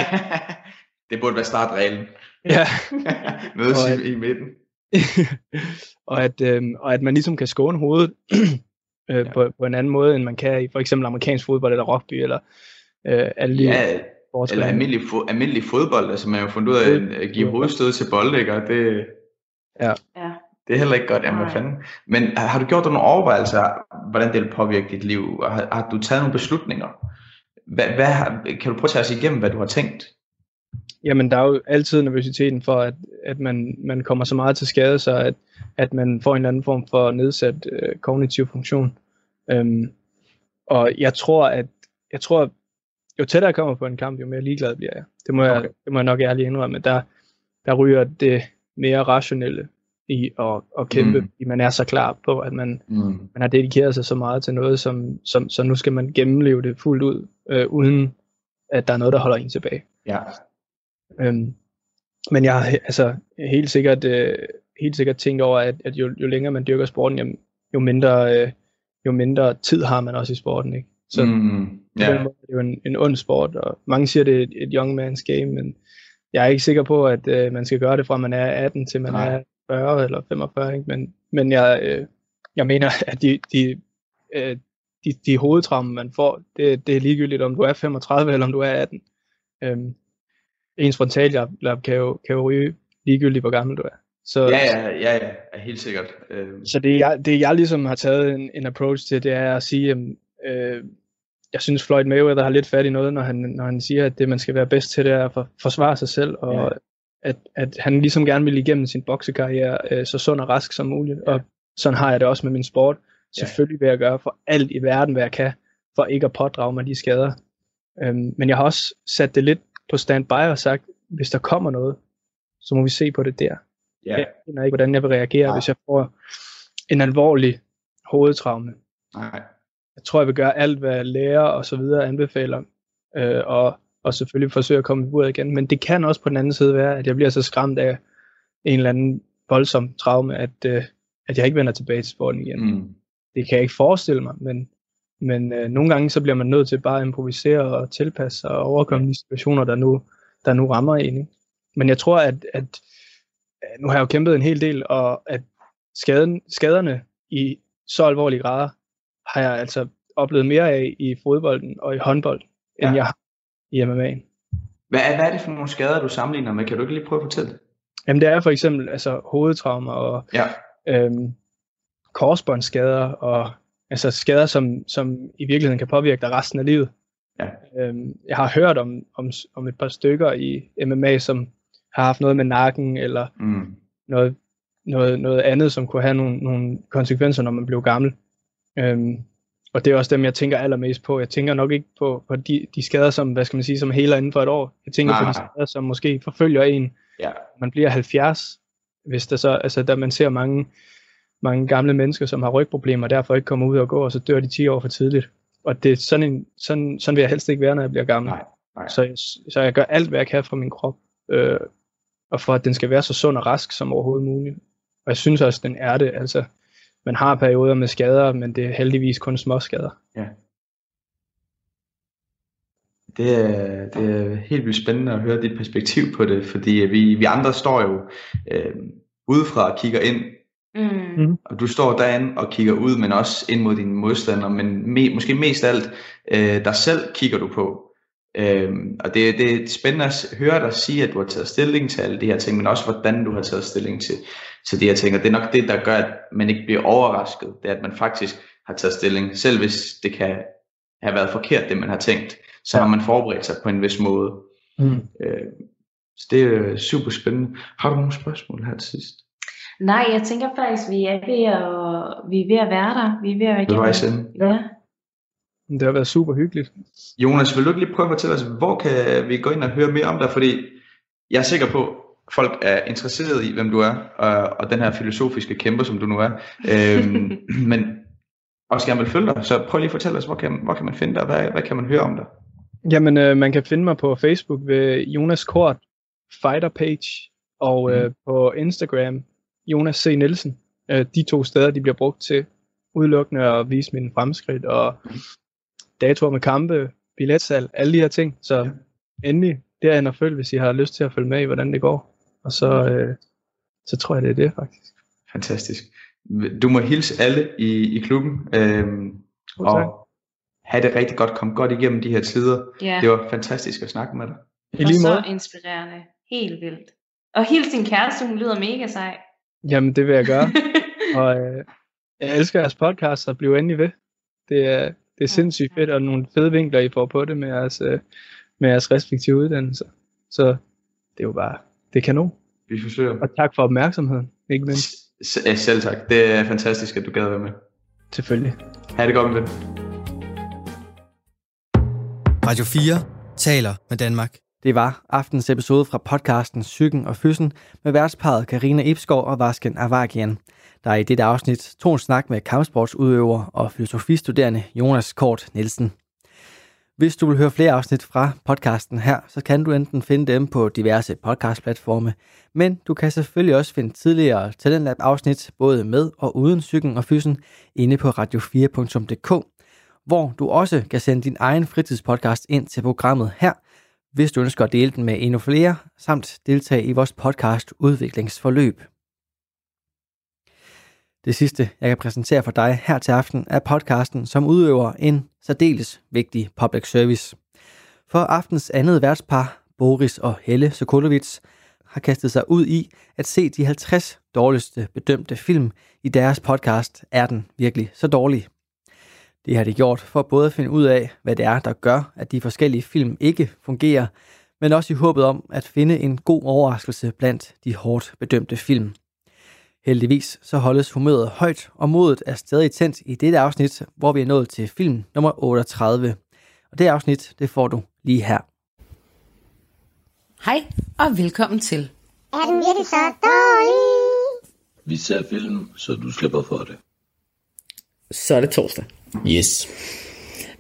det burde være startreglen. Ja. Mødes at, i, i midten. og, at, øh, og at man ligesom kan skåne hovedet øh, ja. på, på en anden måde, end man kan i for eksempel amerikansk fodbold eller rugby, eller øh, alle ja, eller almindelig, fo- almindelig fodbold, altså man har jo fundet ud af at give hovedstød til bold, ikke? og det, ja. ja. det er heller ikke godt, jamen fanden. Men har du gjort dig nogle overvejelser, hvordan det vil påvirke dit liv, og har, har du taget nogle beslutninger? Hvad, hvad, kan du prøve at tage os igennem, hvad du har tænkt? Jamen, der er jo altid nervøsiteten for, at, at man, man kommer så meget til skade, så at, at man får en eller anden form for nedsat øh, kognitiv funktion. Øhm, og jeg tror, at jeg tror, jo tættere jeg kommer på en kamp, jo mere ligeglad bliver jeg. Det må, okay. jeg, det må jeg nok ærligt indrømme. Der, der ryger det mere rationelle i at, at kæmpe, mm. fordi man er så klar på, at man, mm. man har dedikeret sig så meget til noget, som, som, så nu skal man gennemleve det fuldt ud, øh, uden at der er noget, der holder en tilbage. Ja. Øhm, men jeg har altså helt sikkert, øh, helt sikkert tænkt over, at, at jo, jo længere man dyrker sporten, jo, jo, mindre, øh, jo mindre tid har man også i sporten. Ikke? Så mm, yeah. det er jo en, en ond sport, og mange siger, det er et, et young man's game, men jeg er ikke sikker på, at øh, man skal gøre det fra man er 18 til man Nej. er 40 eller 45, ikke? Men, men jeg, øh, jeg mener, at de, de, øh, de, de hovedtraumer, man får, det, det er ligegyldigt, om du er 35 eller om du er 18. Øhm, ens frontaljab kan jo, kan jo ryge ligegyldigt, hvor gammel du er. Så, ja, ja, ja, ja, ja helt sikkert. Øh. Så det jeg, det jeg ligesom har taget en, en approach til, det er at sige, at øh, jeg synes Floyd Mayweather har lidt fat i noget, når han, når han siger, at det man skal være bedst til, det er at for, forsvare sig selv og, ja. at, at han ligesom gerne vil igennem sin boksekarriere øh, så sund og rask som muligt, og sådan har jeg det også med min sport. Selvfølgelig vil jeg gøre for alt i verden, hvad jeg kan, for ikke at pådrage mig de skader. Øhm, men jeg har også sat det lidt på standby og sagt, hvis der kommer noget, så må vi se på det der. Ja. Jeg ved ikke, hvordan jeg vil reagere, Nej. hvis jeg får en alvorlig hovedtraume. Nej. Jeg tror, jeg vil gøre alt, hvad læger og så videre anbefaler, øh, og, og selvfølgelig forsøge at komme i buret igen. Men det kan også på den anden side være, at jeg bliver så skræmt af en eller anden voldsom traume, at, øh, at jeg ikke vender tilbage til sporten igen. Mm. Det kan jeg ikke forestille mig, men, men øh, nogle gange så bliver man nødt til bare at improvisere og tilpasse sig og overkomme de situationer, der nu, der nu rammer en. Ikke? Men jeg tror, at, at øh, nu har jeg jo kæmpet en hel del, og at skaden, skaderne i så alvorlige grader har jeg altså oplevet mere af i fodbolden og i håndbold, end Ja. jeg har i MMA'en. Hvad, er, hvad er det for nogle skader, du sammenligner med? Kan du ikke lige prøve at fortælle det? Jamen det er for eksempel altså, hovedtraumer og Ja. øhm, korsbåndsskader og altså skader, som, som i virkeligheden kan påvirke dig resten af livet. Ja. Øhm, jeg har hørt om, om, om et par stykker i MMA, som har haft noget med nakken eller Mm. noget, noget, noget andet, som kunne have nogle, nogle konsekvenser, når man blev gammel. Øhm, og det er også dem, jeg tænker allermest på. Jeg tænker nok ikke på, på de, de skader, som, hvad skal man sige, som heler inden for et år. Jeg tænker Nej, på de skader, som måske forfølger en, Ja. man bliver 70, hvis der så, altså der man ser mange, mange gamle mennesker, som har rygproblemer, og derfor ikke kommer ud og gå, og så dør de 10 år for tidligt. Og det er sådan, en, sådan, sådan vil jeg helst ikke være, når jeg bliver gammel. Nej, nej. Så, jeg, så jeg gør alt, hvad jeg kan for min krop, øh, og for at den skal være så sund og rask som overhovedet muligt. Og jeg synes også, den er det. Altså, man har perioder med skader, men det er heldigvis kun små skader. Det er, det er helt vildt spændende at høre dit perspektiv på det, fordi vi, vi andre står jo øh, udefra og kigger ind, Mm. Mm. og du står derinde og kigger ud, men også ind mod dine modstandere, men me, måske mest alt øh, dig selv kigger du på. Øhm, og det, det er spændende at høre dig sige, at du har taget stilling til alle de her ting, men også hvordan du har taget stilling til, til de her ting. Og det er nok det, der gør, at man ikke bliver overrasket. Det er, at man faktisk har taget stilling, selv hvis det kan have været forkert, det man har tænkt. Så Ja. har man forberedt sig på en vis måde. Mm. Øh, så det er super spændende. Har du nogle spørgsmål her til sidst? Nej, jeg tænker faktisk, vi er ved at, vi er ved at være der. Vi er ved at være Ved vejs ende. Ja. Det har været super hyggeligt. Jonas, vil du ikke lige prøve at fortælle os, hvor kan vi gå ind og høre mere om dig? Fordi jeg er sikker på, at folk er interesseret i, hvem du er, og, og den her filosofiske kæmper, som du nu er. Øhm, men også gerne vil følge dig. Så prøv lige at fortælle os, hvor kan, hvor kan man finde dig? Hvad, hvad kan man høre om dig? Jamen, øh, man kan finde mig på Facebook ved Jonas Kort Fighter Page, og øh, på Instagram Jonas C. Nielsen. Øh, de to steder, de bliver brugt til udelukkende at vise mine fremskridt, og datoer med kampe, billetsalg, alle de her ting. Så Ja. endelig derhen og følg, hvis I har lyst til at følge med i, hvordan det går. Og så, øh, så tror jeg, det er det faktisk. Fantastisk. Du må hilse alle i, i klubben, øhm, tak. og have det rigtig godt. Kom godt igennem de her tider. ja. Det var fantastisk at snakke med dig. I og lige så måde. inspirerende. Helt vildt. Og hils din kæreste, hun lyder mega sej. Jamen, det vil jeg gøre. og øh, jeg elsker jeres podcast, og bliver endelig ved. Det er, det er sindssygt fedt, og nogle fede vinkler, I får på det med jeres, øh, med jeres respektive uddannelser. Så det er jo bare, det er kanon. Vi forsøger. Og tak for opmærksomheden, ikke mindst. Selv tak. Det er fantastisk, at du gad være med. Selvfølgelig. Ha' det godt med det. Radio 4 taler med Danmark. Det var aftens episode fra podcasten Psyken og Fyssen med værtsparet Karina Ibskov og Vasken Avagian. Der er i dette afsnit to en snak med kampsportsudøver og filosofistuderende Jonas Kort Nielsen. Hvis du vil høre flere afsnit fra podcasten her, så kan du enten finde dem på diverse podcastplatforme, men du kan selvfølgelig også finde tidligere Talentlab afsnit både med og uden Psyken og Fyssen inde på radio4.dk, hvor du også kan sende din egen fritidspodcast ind til programmet her, hvis du ønsker at dele den med endnu flere, samt deltage i vores podcast udviklingsforløb. Det sidste, jeg kan præsentere for dig her til aften, er podcasten, som udøver en særdeles vigtig public service. For aftens andet værtspar, Boris og Helle Sokolovits, har kastet sig ud i at se de 50 dårligste bedømte film i deres podcast Er den virkelig så dårlig? Det har de gjort for både at finde ud af, hvad det er, der gør, at de forskellige film ikke fungerer, men også i håbet om at finde en god overraskelse blandt de hårdt bedømte film. Heldigvis så holdes humøret højt, og modet er stadig tændt i dette afsnit, hvor vi er nået til film nummer 38. Og det afsnit, det får du lige her. Hej og velkommen til. Er den virkelig så dårlig? Vi ser film, så du slipper for det. Så er det torsdag. Yes.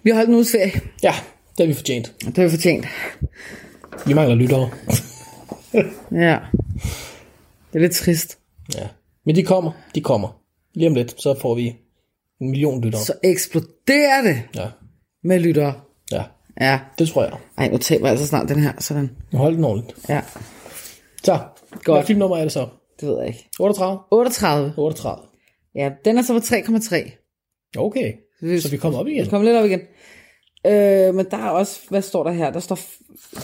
Vi har holdt en uges ferie. Ja, det har vi fortjent. Det har vi fortjent. Vi mangler lyttere. Ja. Det er lidt trist. Ja. Men de kommer, de kommer. Lige om lidt, så får vi en million lyttere. Så eksploderer det Ja, med lyttere. ja. Ja. Det tror jeg. Ej, nu taber jeg altså snart den her. Sådan. Nu hold den ordentligt. Ja, Så, Godt. hvad filmnummer er det så? det ved jeg ikke. 38? 38. 38. Ja, den er så på 3,3. Okay, Hvis- så vi kommer op igen. Vi kommer lidt op igen. Øh, men der er også, hvad står der her? Der står,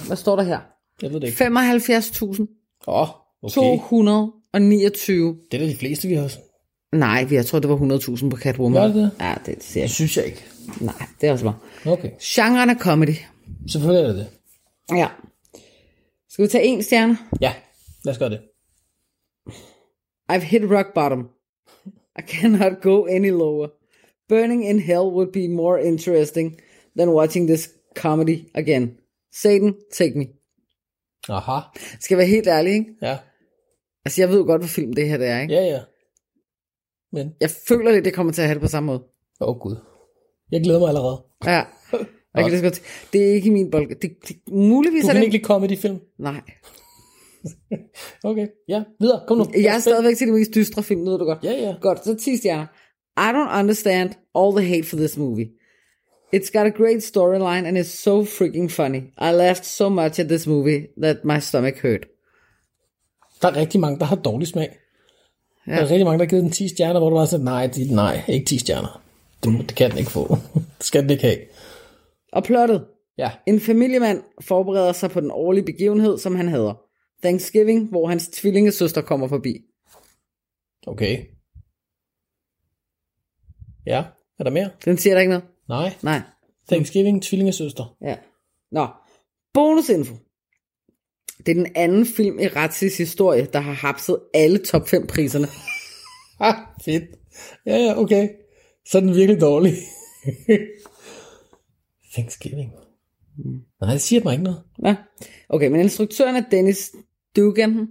hvad står der her? Jeg ved det ikke. 75.229. Åh, oh, okay. Det er da de fleste, vi har. Nej, vi- jeg tror, det var 100.000 på Catwoman. Var det det? Ja, det siger jeg Det synes jeg ikke. ikke. Nej, det er også bare. Okay, Genren er comedy. selvfølgelig er det det. Ja. Skal vi tage en stjerne? Ja, lad os gøre det. I've hit rock bottom. I cannot go any lower. Burning in hell would be more interesting than watching this comedy again. Satan, take me. Aha, Skal jeg være helt ærlig, ikke? ja. Altså, jeg ved jo godt, hvad film det her det er, ikke? Ja, ja. Men, Jeg føler lidt, det kommer til at have det på samme måde. åh oh, gud. Jeg glæder mig allerede. Ja. Jeg kan så godt... Det er ikke min bold. Det, det, muligvis Du er kan det... ikke lide comedy-film? Nej. Okay, ja. Videre, kom nu. Jeg er stadigvæk til de mest dystre film, ved du godt. Ja, ja. Godt, så 10 stjerner. I don't understand all the hate for this movie. It's got a great storyline and it's so freaking funny. I laughed so much at this movie that my stomach hurt. Der er rigtig mange, der har dårlig smag. Ja. Der er rigtig mange, der har givet den 10 stjerner, hvor du bare sådan, nej, nej, ikke 10 stjerner. Det, det kan den ikke få. det skal den ikke have. Og plottet. Ja, En familiemand forbereder sig på den årlige begivenhed, som han hader. Thanksgiving, hvor hans tvillingesøster kommer forbi. okay. Ja, er der mere? Den siger der ikke noget? Nej. Nej. Thanksgiving, tvillingesøster. Ja. Nå. Bonusinfo. Det er den anden film i Ratsis historie, der har hapset alle top 5 priserne. Ah, fedt. Ja, ja, okay. Så er den virkelig dårlig. Thanksgiving. Nej, det siger mig ikke noget. Ja. Okay, men instruktøren er Dennis Dugan,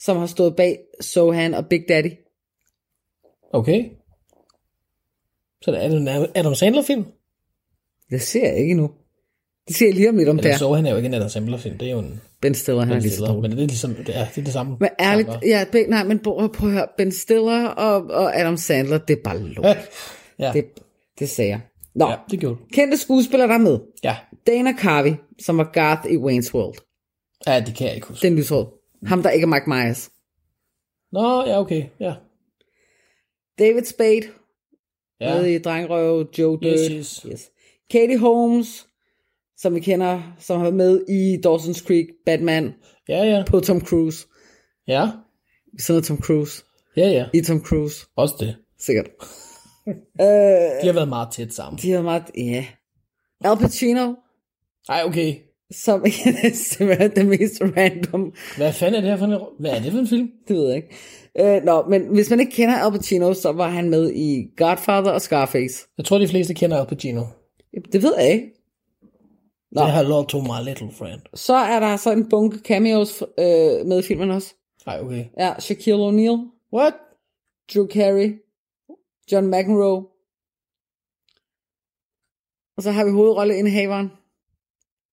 som har stået bag Sohan og Big Daddy. Okay. Så er det en Adam Sandler-film? Det ser jeg ikke endnu. Det ser jeg lige om lidt om der. så han er jo ikke en Adam Sandler-film. Det er jo en Ben Stiller, han er Ben så Stiller. dårlig. Men det er ligesom, det er, det er det samme. Men ærligt, ja, nej, men prøv, prøv at høre, Ben Stiller og, og Adam Sandler, det er bare lort. Ja, Det, det sagde jeg. Nå, ja, det gjorde kendte skuespillere der er med. Ja. Dana Carvey, som var Garth i Wayne's World. ja, det kan jeg ikke huske. Den lyshårede. Ham, der ikke er Mike Myers. Nå, ja, okay. Ja. David Spade, Ja, med i Drengrøv, Joe Dirt. Yes, yes. yes. Katie Holmes, som vi kender, som har været med i Dawson's Creek, Batman, ja, ja. på Tom Cruise. Ja, er Tom Cruise. ja, ja. I Tom Cruise, Også det. sikkert. De har været meget tæt sammen. De har meget, ja. Al Pacino, Ej, okay. som er simpelthen det mest random, Hvad fanden er det her for en... Hvad er det for en film? det ved jeg ikke. Øh, nå, men hvis man ikke kender Al Pacino, så var han med i Godfather og Scarface. Jeg tror, de fleste kender Al Pacino. Det ved jeg ikke. Nå. Det har Hello to my little friend. Så er der så en bunke cameos øh, med i filmen også. Ej, okay. Ja, Shaquille O'Neal, What? Drew Carey, John McEnroe. Og så har vi hovedrolleindhaveren,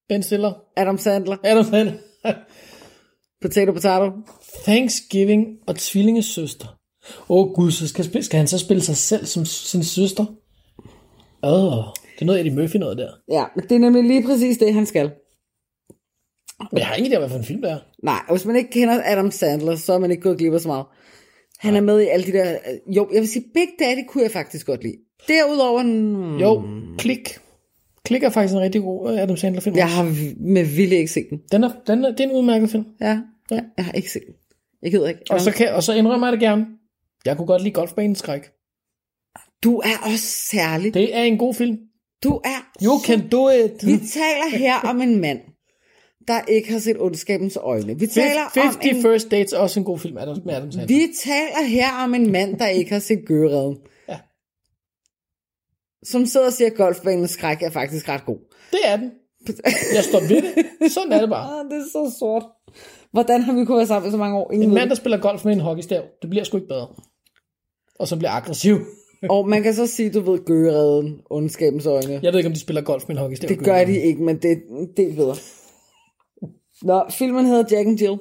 Ben Stiller. Adam Sandler, Adam Sandler. Potato Potato. Thanksgiving og tvillingesøster. Åh oh, gud, så skal, skal han så spille sig selv som sin søster? Åh, oh, det er noget Eddie Murphy noget der. Ja, det er nemlig lige præcis det, han skal. Men jeg har ingen idé om, hvad for en film det er. Nej, og hvis man ikke kender Adam Sandler, så er man ikke gået glip af så meget. Han er med i alle de der... Jo, jeg vil sige, Big Daddy kunne jeg faktisk godt lide. Derudover... Hmm, Jo, Klik. Klik er faktisk en rigtig god øh, Adam Sandler film. jeg har med vilje ikke set den. Den er, den er, det er en udmærket film. Ja, ja, jeg har ikke set den. Jeg gider ikke. Og så, kan, og så indrømmer jeg det gerne. Jeg kunne godt lide Golfbanens skræk. Du er også særlig. Det er en god film. Du er You så- can do it. Vi taler her om en mand, der ikke har set ondskabens øjne. Vi taler, om 50 en, First Dates er også en god film, Adam, med Adam Sandler. vi taler her om en mand, der ikke har set Gøgeredden. Ja. Som sidder og siger, at golfbanens skræk er faktisk ret god. Det er den. Jeg står ved det. Sådan er det bare. Ah, det er så sort. Hvordan har vi kunnet være sammen i så mange år? Ingen En mand, der spiller golf med en hockeystav, det bliver sgu ikke bedre. Og så bliver aggressiv. det. Og man kan så sige, du ved, Gøgeredden, ondskabens øjne. Jeg ved ikke, om de spiller golf med en hockeystav. Det gør de ikke, men det er en del bedre. Nå, filmen hedder Jack and Jill.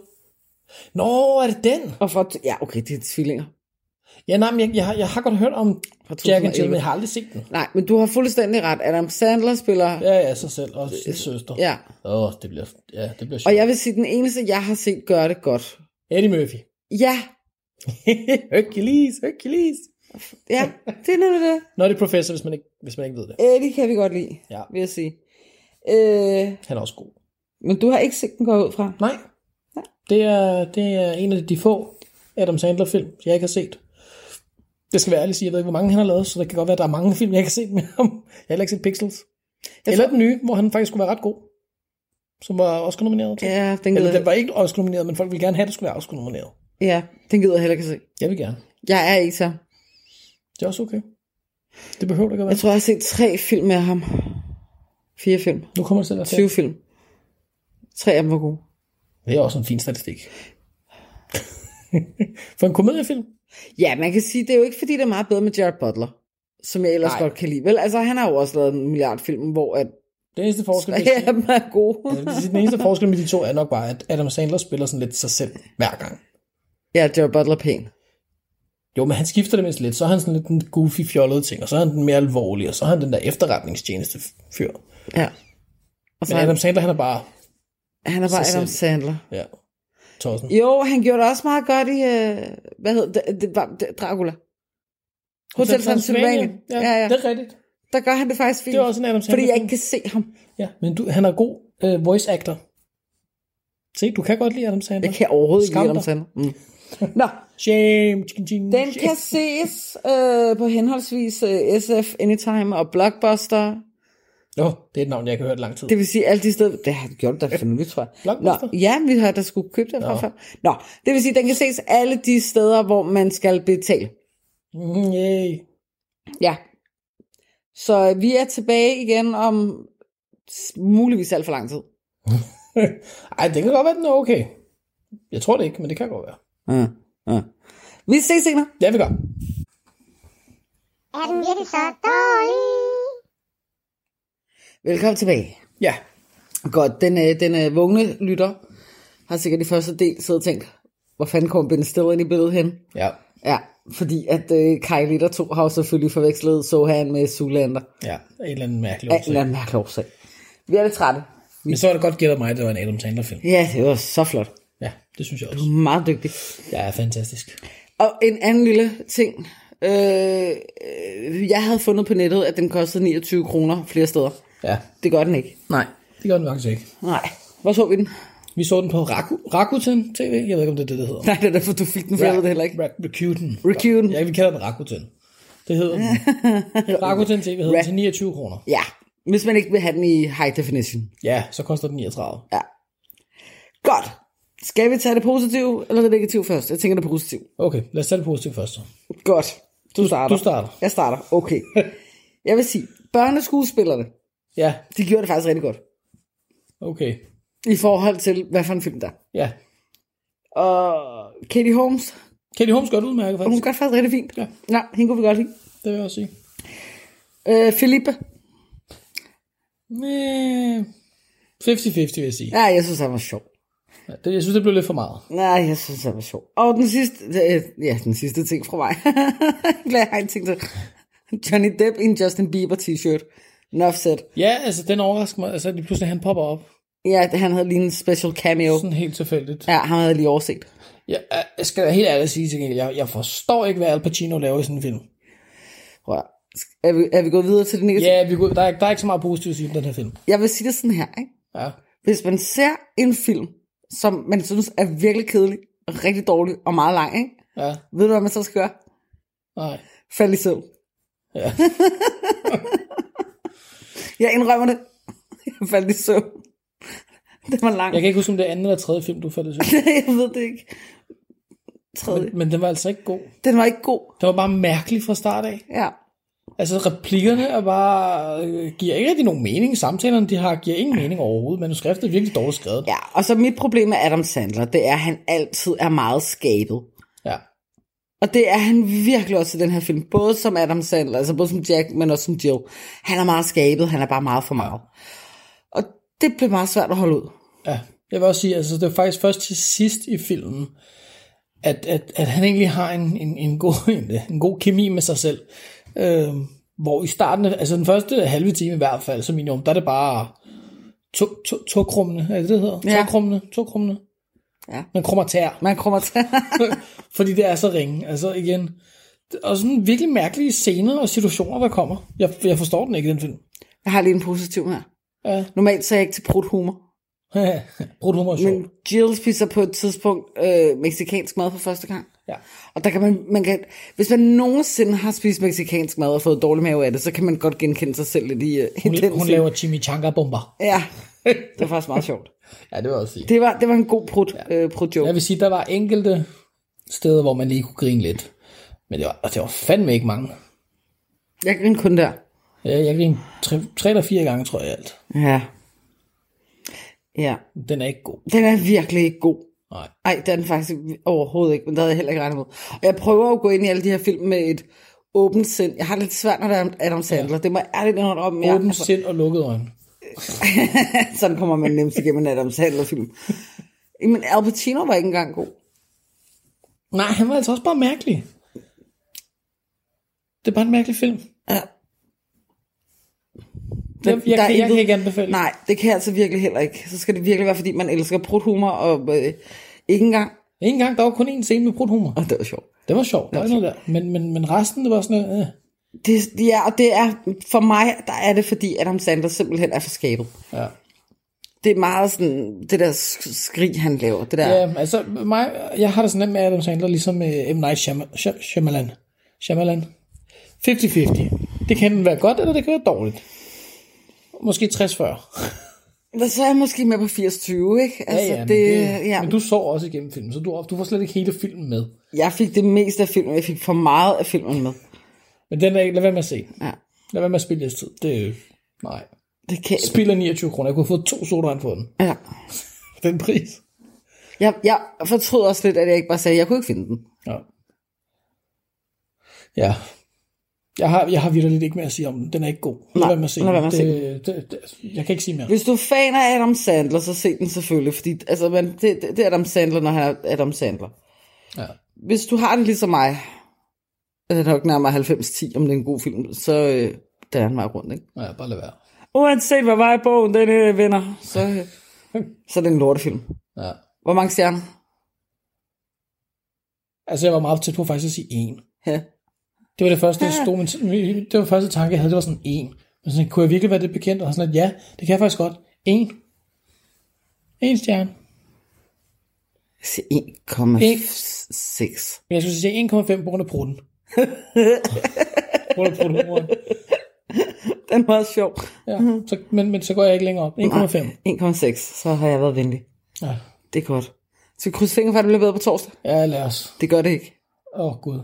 Nå, er det den? Og fra, ja, okay, det er tvillinger. Ja, nej, men jeg, jeg, har, jeg har godt hørt om Jack and Jill, 2011. men jeg har aldrig set den. Nej, men du har fuldstændig ret. Adam Sandler spiller... Ja, ja, sig selv. Og sin søster. Ja. Åh, oh, det bliver, ja, det bliver Og sjovt. jeg vil sige, den eneste, jeg har set gøre det godt. Eddie Murphy. Ja, Hercules, Hercules. ja, det er nemlig det. Nå, det er professor, hvis man ikke, hvis man ikke ved det. Eddie kan vi godt lide, Ja. vil jeg sige. Øh, Han er også god. men du har ikke set den gå ud fra? Nej. Det er, det er en af de få Adam Sandler-film, jeg ikke har set. Det skal være ærligt sige, jeg ved ikke, hvor mange han har lavet, så det kan godt være, at der er mange film, jeg har set med ham. Jeg har heller ikke set Pixels. Jeg Eller tror- den nye, hvor han faktisk skulle være ret god. Som var også nomineret til. Ja, den Eller den var ikke også nomineret, men folk ville gerne have, at det skulle være også nomineret. ja, den gider jeg heller ikke se. Jeg vil gerne. Jeg er ikke så. Det er også okay. Det behøver det ikke at være. Jeg tror, jeg har set tre film med ham. Fire film. Nu kommer det til at være 20 film. Tre af dem var gode. Det er også en fin statistik. For en komediefilm? Ja, man kan sige, det er jo ikke, fordi det er meget bedre med Jared Butler. Som jeg ellers Nej. Godt kan lide. Vel, altså han har jo også lavet en milliard film, hvor at Den eneste forskel, er. Ja, det- den eneste forskel med de to er nok bare, at Adam Sandler spiller sådan lidt sig selv hver gang. ja, Jared Butler er pæn. Jo, men han skifter det mindst lidt. Så er han sådan lidt en goofy, fjollede ting, og så er han den mere alvorlige, og så er han den der efterretningstjeneste fyr. Ja. Og så Men Adam Sandler, han er bare, han er bare Adam selv. Sandler. ja, tossen. Jo, han gjorde det også meget godt i, øh, hvad hedder det, det, var, det Dracula. Hotel Transylvania. Ja, Ja, ja. det er rigtigt. Der gør han det faktisk fint. Det er også en Adam fordi jeg ikke kan se ham. Ja, men du, han er god øh, voice actor. Se, du kan godt lide Adam Sandler. Jeg kan overhovedet ikke Skam lide Adam dig. Sandler. Mm. Nå, Shame. Ching, ching, den shame. kan ses øh, på henholdsvis øh, SF Anytime og Blockbuster. Nå, det er et navn, jeg ikke har hørt lang tid. Det vil sige alle de steder, det har gjort da for nylig, tror jeg. Blockbuster? Nå, ja, vi har da skulle købe den fra før. Nå, det vil sige, den kan ses alle de steder, hvor man skal betale. Mm, yay. Ja. Så vi er tilbage igen om muligvis alt for lang tid. Ej, det kan godt være, den er okay. Jeg tror det ikke, men det kan godt være. Ja, ja. Vi ses senere. Ja, vi gør. Er den virkelig så dårlig? Velkommen tilbage. Ja. Godt, den, øh, den øh, vågne lytter har sikkert i første del siddet og tænkt, hvor fanden kom Ben Stiller ind i billedet hen? Ja. Ja, fordi at øh, Kai Litter 2 har jo selvfølgelig forvekslet Sohan med Zoolander. Ja, en eller anden mærkelig Af en årsag. eller anden mærkelig årsag. Vi er lidt trætte. Men så var det godt gættet mig, at det var en Adam Sandler-film. Ja, det var så flot. Ja, det synes jeg også. Meget dygtig. Ja, fantastisk. Og en anden lille ting. Øh, øh, jeg havde fundet på nettet, at den kostede 29 kroner flere steder. Ja. Det gør den ikke. Nej, det gør den faktisk ikke. Nej. Hvor så vi den? Vi så den på Raku, Rakuten TV. Jeg ved ikke, om det er det, det hedder. Nej, det er derfor, du fik den, for jeg ved det heller ikke. Ra- Rakuten. Rakuten. Ja, vi kalder den Rakuten. Det hedder den. Rakuten TV hedder den til 29 kroner. Ja, hvis man ikke vil have den i high definition. Ja, så koster den 39. Ja. Godt. Skal vi tage det positive eller det negative først? Jeg tænker det positive. Okay, lad os tage det positivt først. så. Godt. Du starter. du starter. Jeg starter. Okay. Jeg vil sige, børneskuespillerne, Ja, de gjorde det faktisk rigtig godt. okay. I forhold til, hvad for en film der er. Ja. Og Katie Holmes, Katie Holmes gør det udmærket, hun faktisk. gør det faktisk rigtig fint. Ja. Nå, hende kunne vi godt lide. Det vil jeg også sige. Øh, Felipe. Men... 50-50, vil jeg sige. Ja, jeg synes, han var sjov. Ja, det, jeg synes, det blev lidt for meget. Nej, jeg synes, han var sjov. Og den sidste, øh, ja, den sidste ting fra mig. jeg har en ting til. Johnny Depp i en Justin Bieber t-shirt. Said. Ja, altså, den overrasker mig. Altså, lige pludselig han popper op. Ja, han havde lige en special cameo. Sådan helt tilfældigt. Ja, han havde lige overset. Ja, jeg skal helt ærlig at sige til gengæld, jeg, jeg forstår ikke, hvad Al Pacino laver i sådan en film. Prøv at- er vi, er vi gået videre til det negative? Ja, vi, der, er, der er ikke så meget positivt at sige om den her film. Jeg vil sige det sådan her, ikke? Ja. Hvis man ser en film, som man synes er virkelig kedelig, rigtig dårlig og meget lang, ikke? Ja, Ved du, hvad man så skal gøre? nej. Fald i søvn. Ja. Jeg indrømmer det. Jeg faldt i søvn. Den var lang. Jeg kan ikke huske, om det er anden eller tredje film, du faldt i søvn. jeg ved det ikke. Tredje. Men, men den var altså ikke god. Den var ikke god. Den var bare mærkelig fra start af. Ja. Altså, replikkerne er bare, øh, giver ikke rigtig nogen mening. Samtalerne, de har, giver ingen mening overhovedet. Manuskriptet er virkelig dårligt skrevet. Ja, og så mit problem med Adam Sandler, det er, at han altid er meget skabet. Ja. Og det er han virkelig også i den her film. Både som Adam Sandler, altså både som Jack, men også som Jill. Han er meget skabet, han er bare meget for meget. Og det blev meget svært at holde ud. Ja, jeg vil også sige, altså det er faktisk først til sidst i filmen, at, at, at han egentlig har en, en, en, god, en, en god kemi med sig selv. Øh, hvor i starten, altså den første halve time i hvert fald, som minimum, der er det bare to, to, tokrummende, er det det hedder? Ja. Tokrummende, tokrummende. Ja. Man krummer tær, Man kommer til. fordi det er så ringe. Altså igen, og sådan virkelig mærkelige scener og situationer, der kommer. Jeg, jeg forstår den ikke, den film. jeg har lige en positiv her. Ja. Normalt så er jeg ikke til brudt humor. Brug humor er sjovt. Men Jill spiser på et tidspunkt øh, meksikansk mad for første gang. Ja. Og der kan man, man kan, hvis man nogensinde har spist meksikansk mad og fået dårlig mave af det, så kan man godt genkende sig selv lidt i, uh, i Hun, den hun scene. laver chimichanga-bomber. Ja, det var faktisk meget sjovt. Ja, det jeg også sige. Det var, det var en god prut, ja. øh, prut joke. Jeg vil sige, der var enkelte steder, hvor man lige kunne grine lidt. Men det var, altså, det var fandme ikke mange. Jeg griner kun der. Jeg, jeg grinede tre, tre eller fire gange, tror jeg alt. Ja. Ja, Den er ikke god. den er virkelig ikke god. Nej. Nej, det er den faktisk overhovedet ikke, men det havde jeg heller ikke regnet med. Og jeg prøver at gå ind i alle de her film med et åbent sind. Jeg har lidt svært, når der er Adam Sandler. Ja. Det må jeg ærligt indrømme om. Jeg, Åben altså, sind og lukket øjne. sådan kommer man nemt igennem en Adam Sandler-film. Men Al Pacino var ikke engang god. Nej, han var altså også bare mærkelig. Det er bare en mærkelig film. Ja. Jeg, jeg, der er kan, jeg intet- kan ikke anbefale. Nej, det kan jeg altså virkelig heller ikke. Så skal det virkelig være, fordi man elsker bruthumor, og øh, ikke engang. En gang, der var kun en scene med brudt humor. Og det var sjovt. Det var sjovt, der var ikke noget der. Men, men, men resten, det var sådan noget, øh. Det, ja, og det er, for mig, der er det, fordi Adam Sandler simpelthen er for skabet. Ja. Det er meget sådan, det der sk- skrig, han laver. Det der, Ja, altså, mig, jeg har det sådan lidt med Adam Sandler, ligesom med M. Night Shyam- Shy- Shyamalan. Shyamalan. 50-50. Det kan være godt, eller det kan være dårligt. Måske 60-40. Men så er jeg måske med på 80-20, ikke? Altså, ja, ja, men, det, det, ja. men du så også igennem filmen, så du, du får slet ikke hele filmen med. Jeg fik det meste af filmen, jeg fik for meget af filmen med. Men den er lad være med at se. Ja. Lad være med at spille jeres tid. Det er nej. Det kan, Spiller 29 kroner. Jeg kunne have fået to sodavand for den. ja. Den pris. Jeg, jeg fortrød også lidt, at jeg ikke bare sagde, at jeg kunne ikke finde den. Ja. Ja. Jeg har, jeg har virkelig ikke mere at sige om den. Den er ikke god. Lad Nej, med at se lad den. at se det, det, det, Jeg kan ikke sige mere. Hvis du er fan af Adam Sandler, så se den selvfølgelig, fordi altså, men det, det, det er Adam Sandler, når han er Adam Sandler. Ja. Hvis du har det ligesom mig, det er nok nærmere 90-10, om det er en god film, så øh, der er han meget rundt, ikke? Ja, bare lad være. Uanset hvad i bogen, den øh, vinder, så, øh, så er det en lortefilm. Ja. Hvor mange stjerner? Altså, jeg var meget tæt på faktisk at sige en. Ja. Det var det første, jeg stod, men det var første tanke, jeg havde, det var sådan en. Men sådan, kunne jeg virkelig være det bekendt? Og sådan, at ja, det kan jeg faktisk godt. En. En stjerne. Jeg siger 1,6. Men jeg synes, jeg sige 1,5 på grund af prutten. Grund af pruttenhumoren. Den var sjov. Ja, så, men, men så går jeg ikke længere op. 1,5. 1,6, så har jeg været venlig. Ja. Det er godt. Så vi krydser fingre for, at det bliver bedre på torsdag. ja, lad os. Det gør det ikke. Åh, oh, Gud.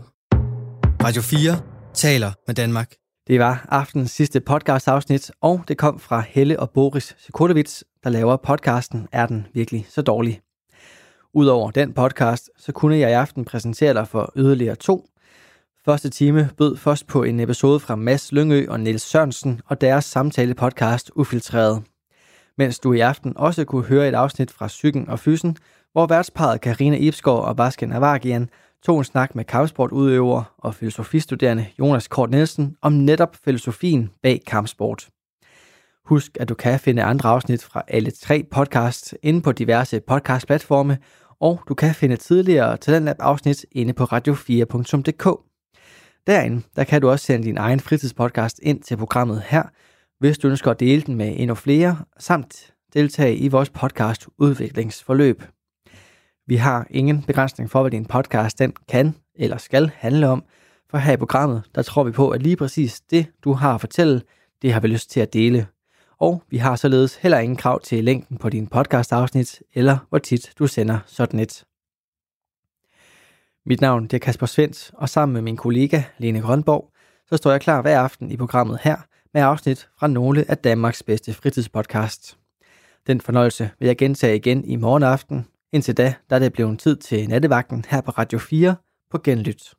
Radio 4 taler med Danmark. Det var aftenens sidste podcast-afsnit, og det kom fra Helle og Boris Sekotovits, der laver podcasten Er den virkelig så dårlig? Udover den podcast, så kunne jeg i aften præsentere dig for yderligere to. Første time bød først på en episode fra Mads Lyngø og Niels Sørensen og deres samtale-podcast Ufiltreret. Mens du i aften også kunne høre et afsnit fra Psyken og Fysen, hvor værtsparet Karina Ibsgaard og Basken Avagian tog en snak med kampsportudøver og filosofistuderende Jonas Kort Nielsen om netop filosofien bag kampsport. Husk, at du kan finde andre afsnit fra alle tre podcasts inde på diverse podcastplatforme, og du kan finde tidligere Talentlab afsnit inde på radio4.dk. Derinde der kan du også sende din egen fritidspodcast ind til programmet her, hvis du ønsker at dele den med endnu flere, samt deltage i vores podcast udviklingsforløb. Vi har ingen begrænsning for, hvad din podcast den kan eller skal handle om, for her i programmet, der tror vi på, at lige præcis det, du har at fortælle, det har vi lyst til at dele. Og vi har således heller ingen krav til længden på din podcast-afsnit, eller hvor tit du sender sådan et. Mit navn det er Kasper Svens, og sammen med min kollega Lene Grønborg, så står jeg klar hver aften i programmet her med afsnit fra nogle af Danmarks bedste fritidspodcasts. Den fornøjelse vil jeg gentage igen i morgen aften. Indtil da, der er det blevet tid til nattevagten her på Radio 4 på Genlyt.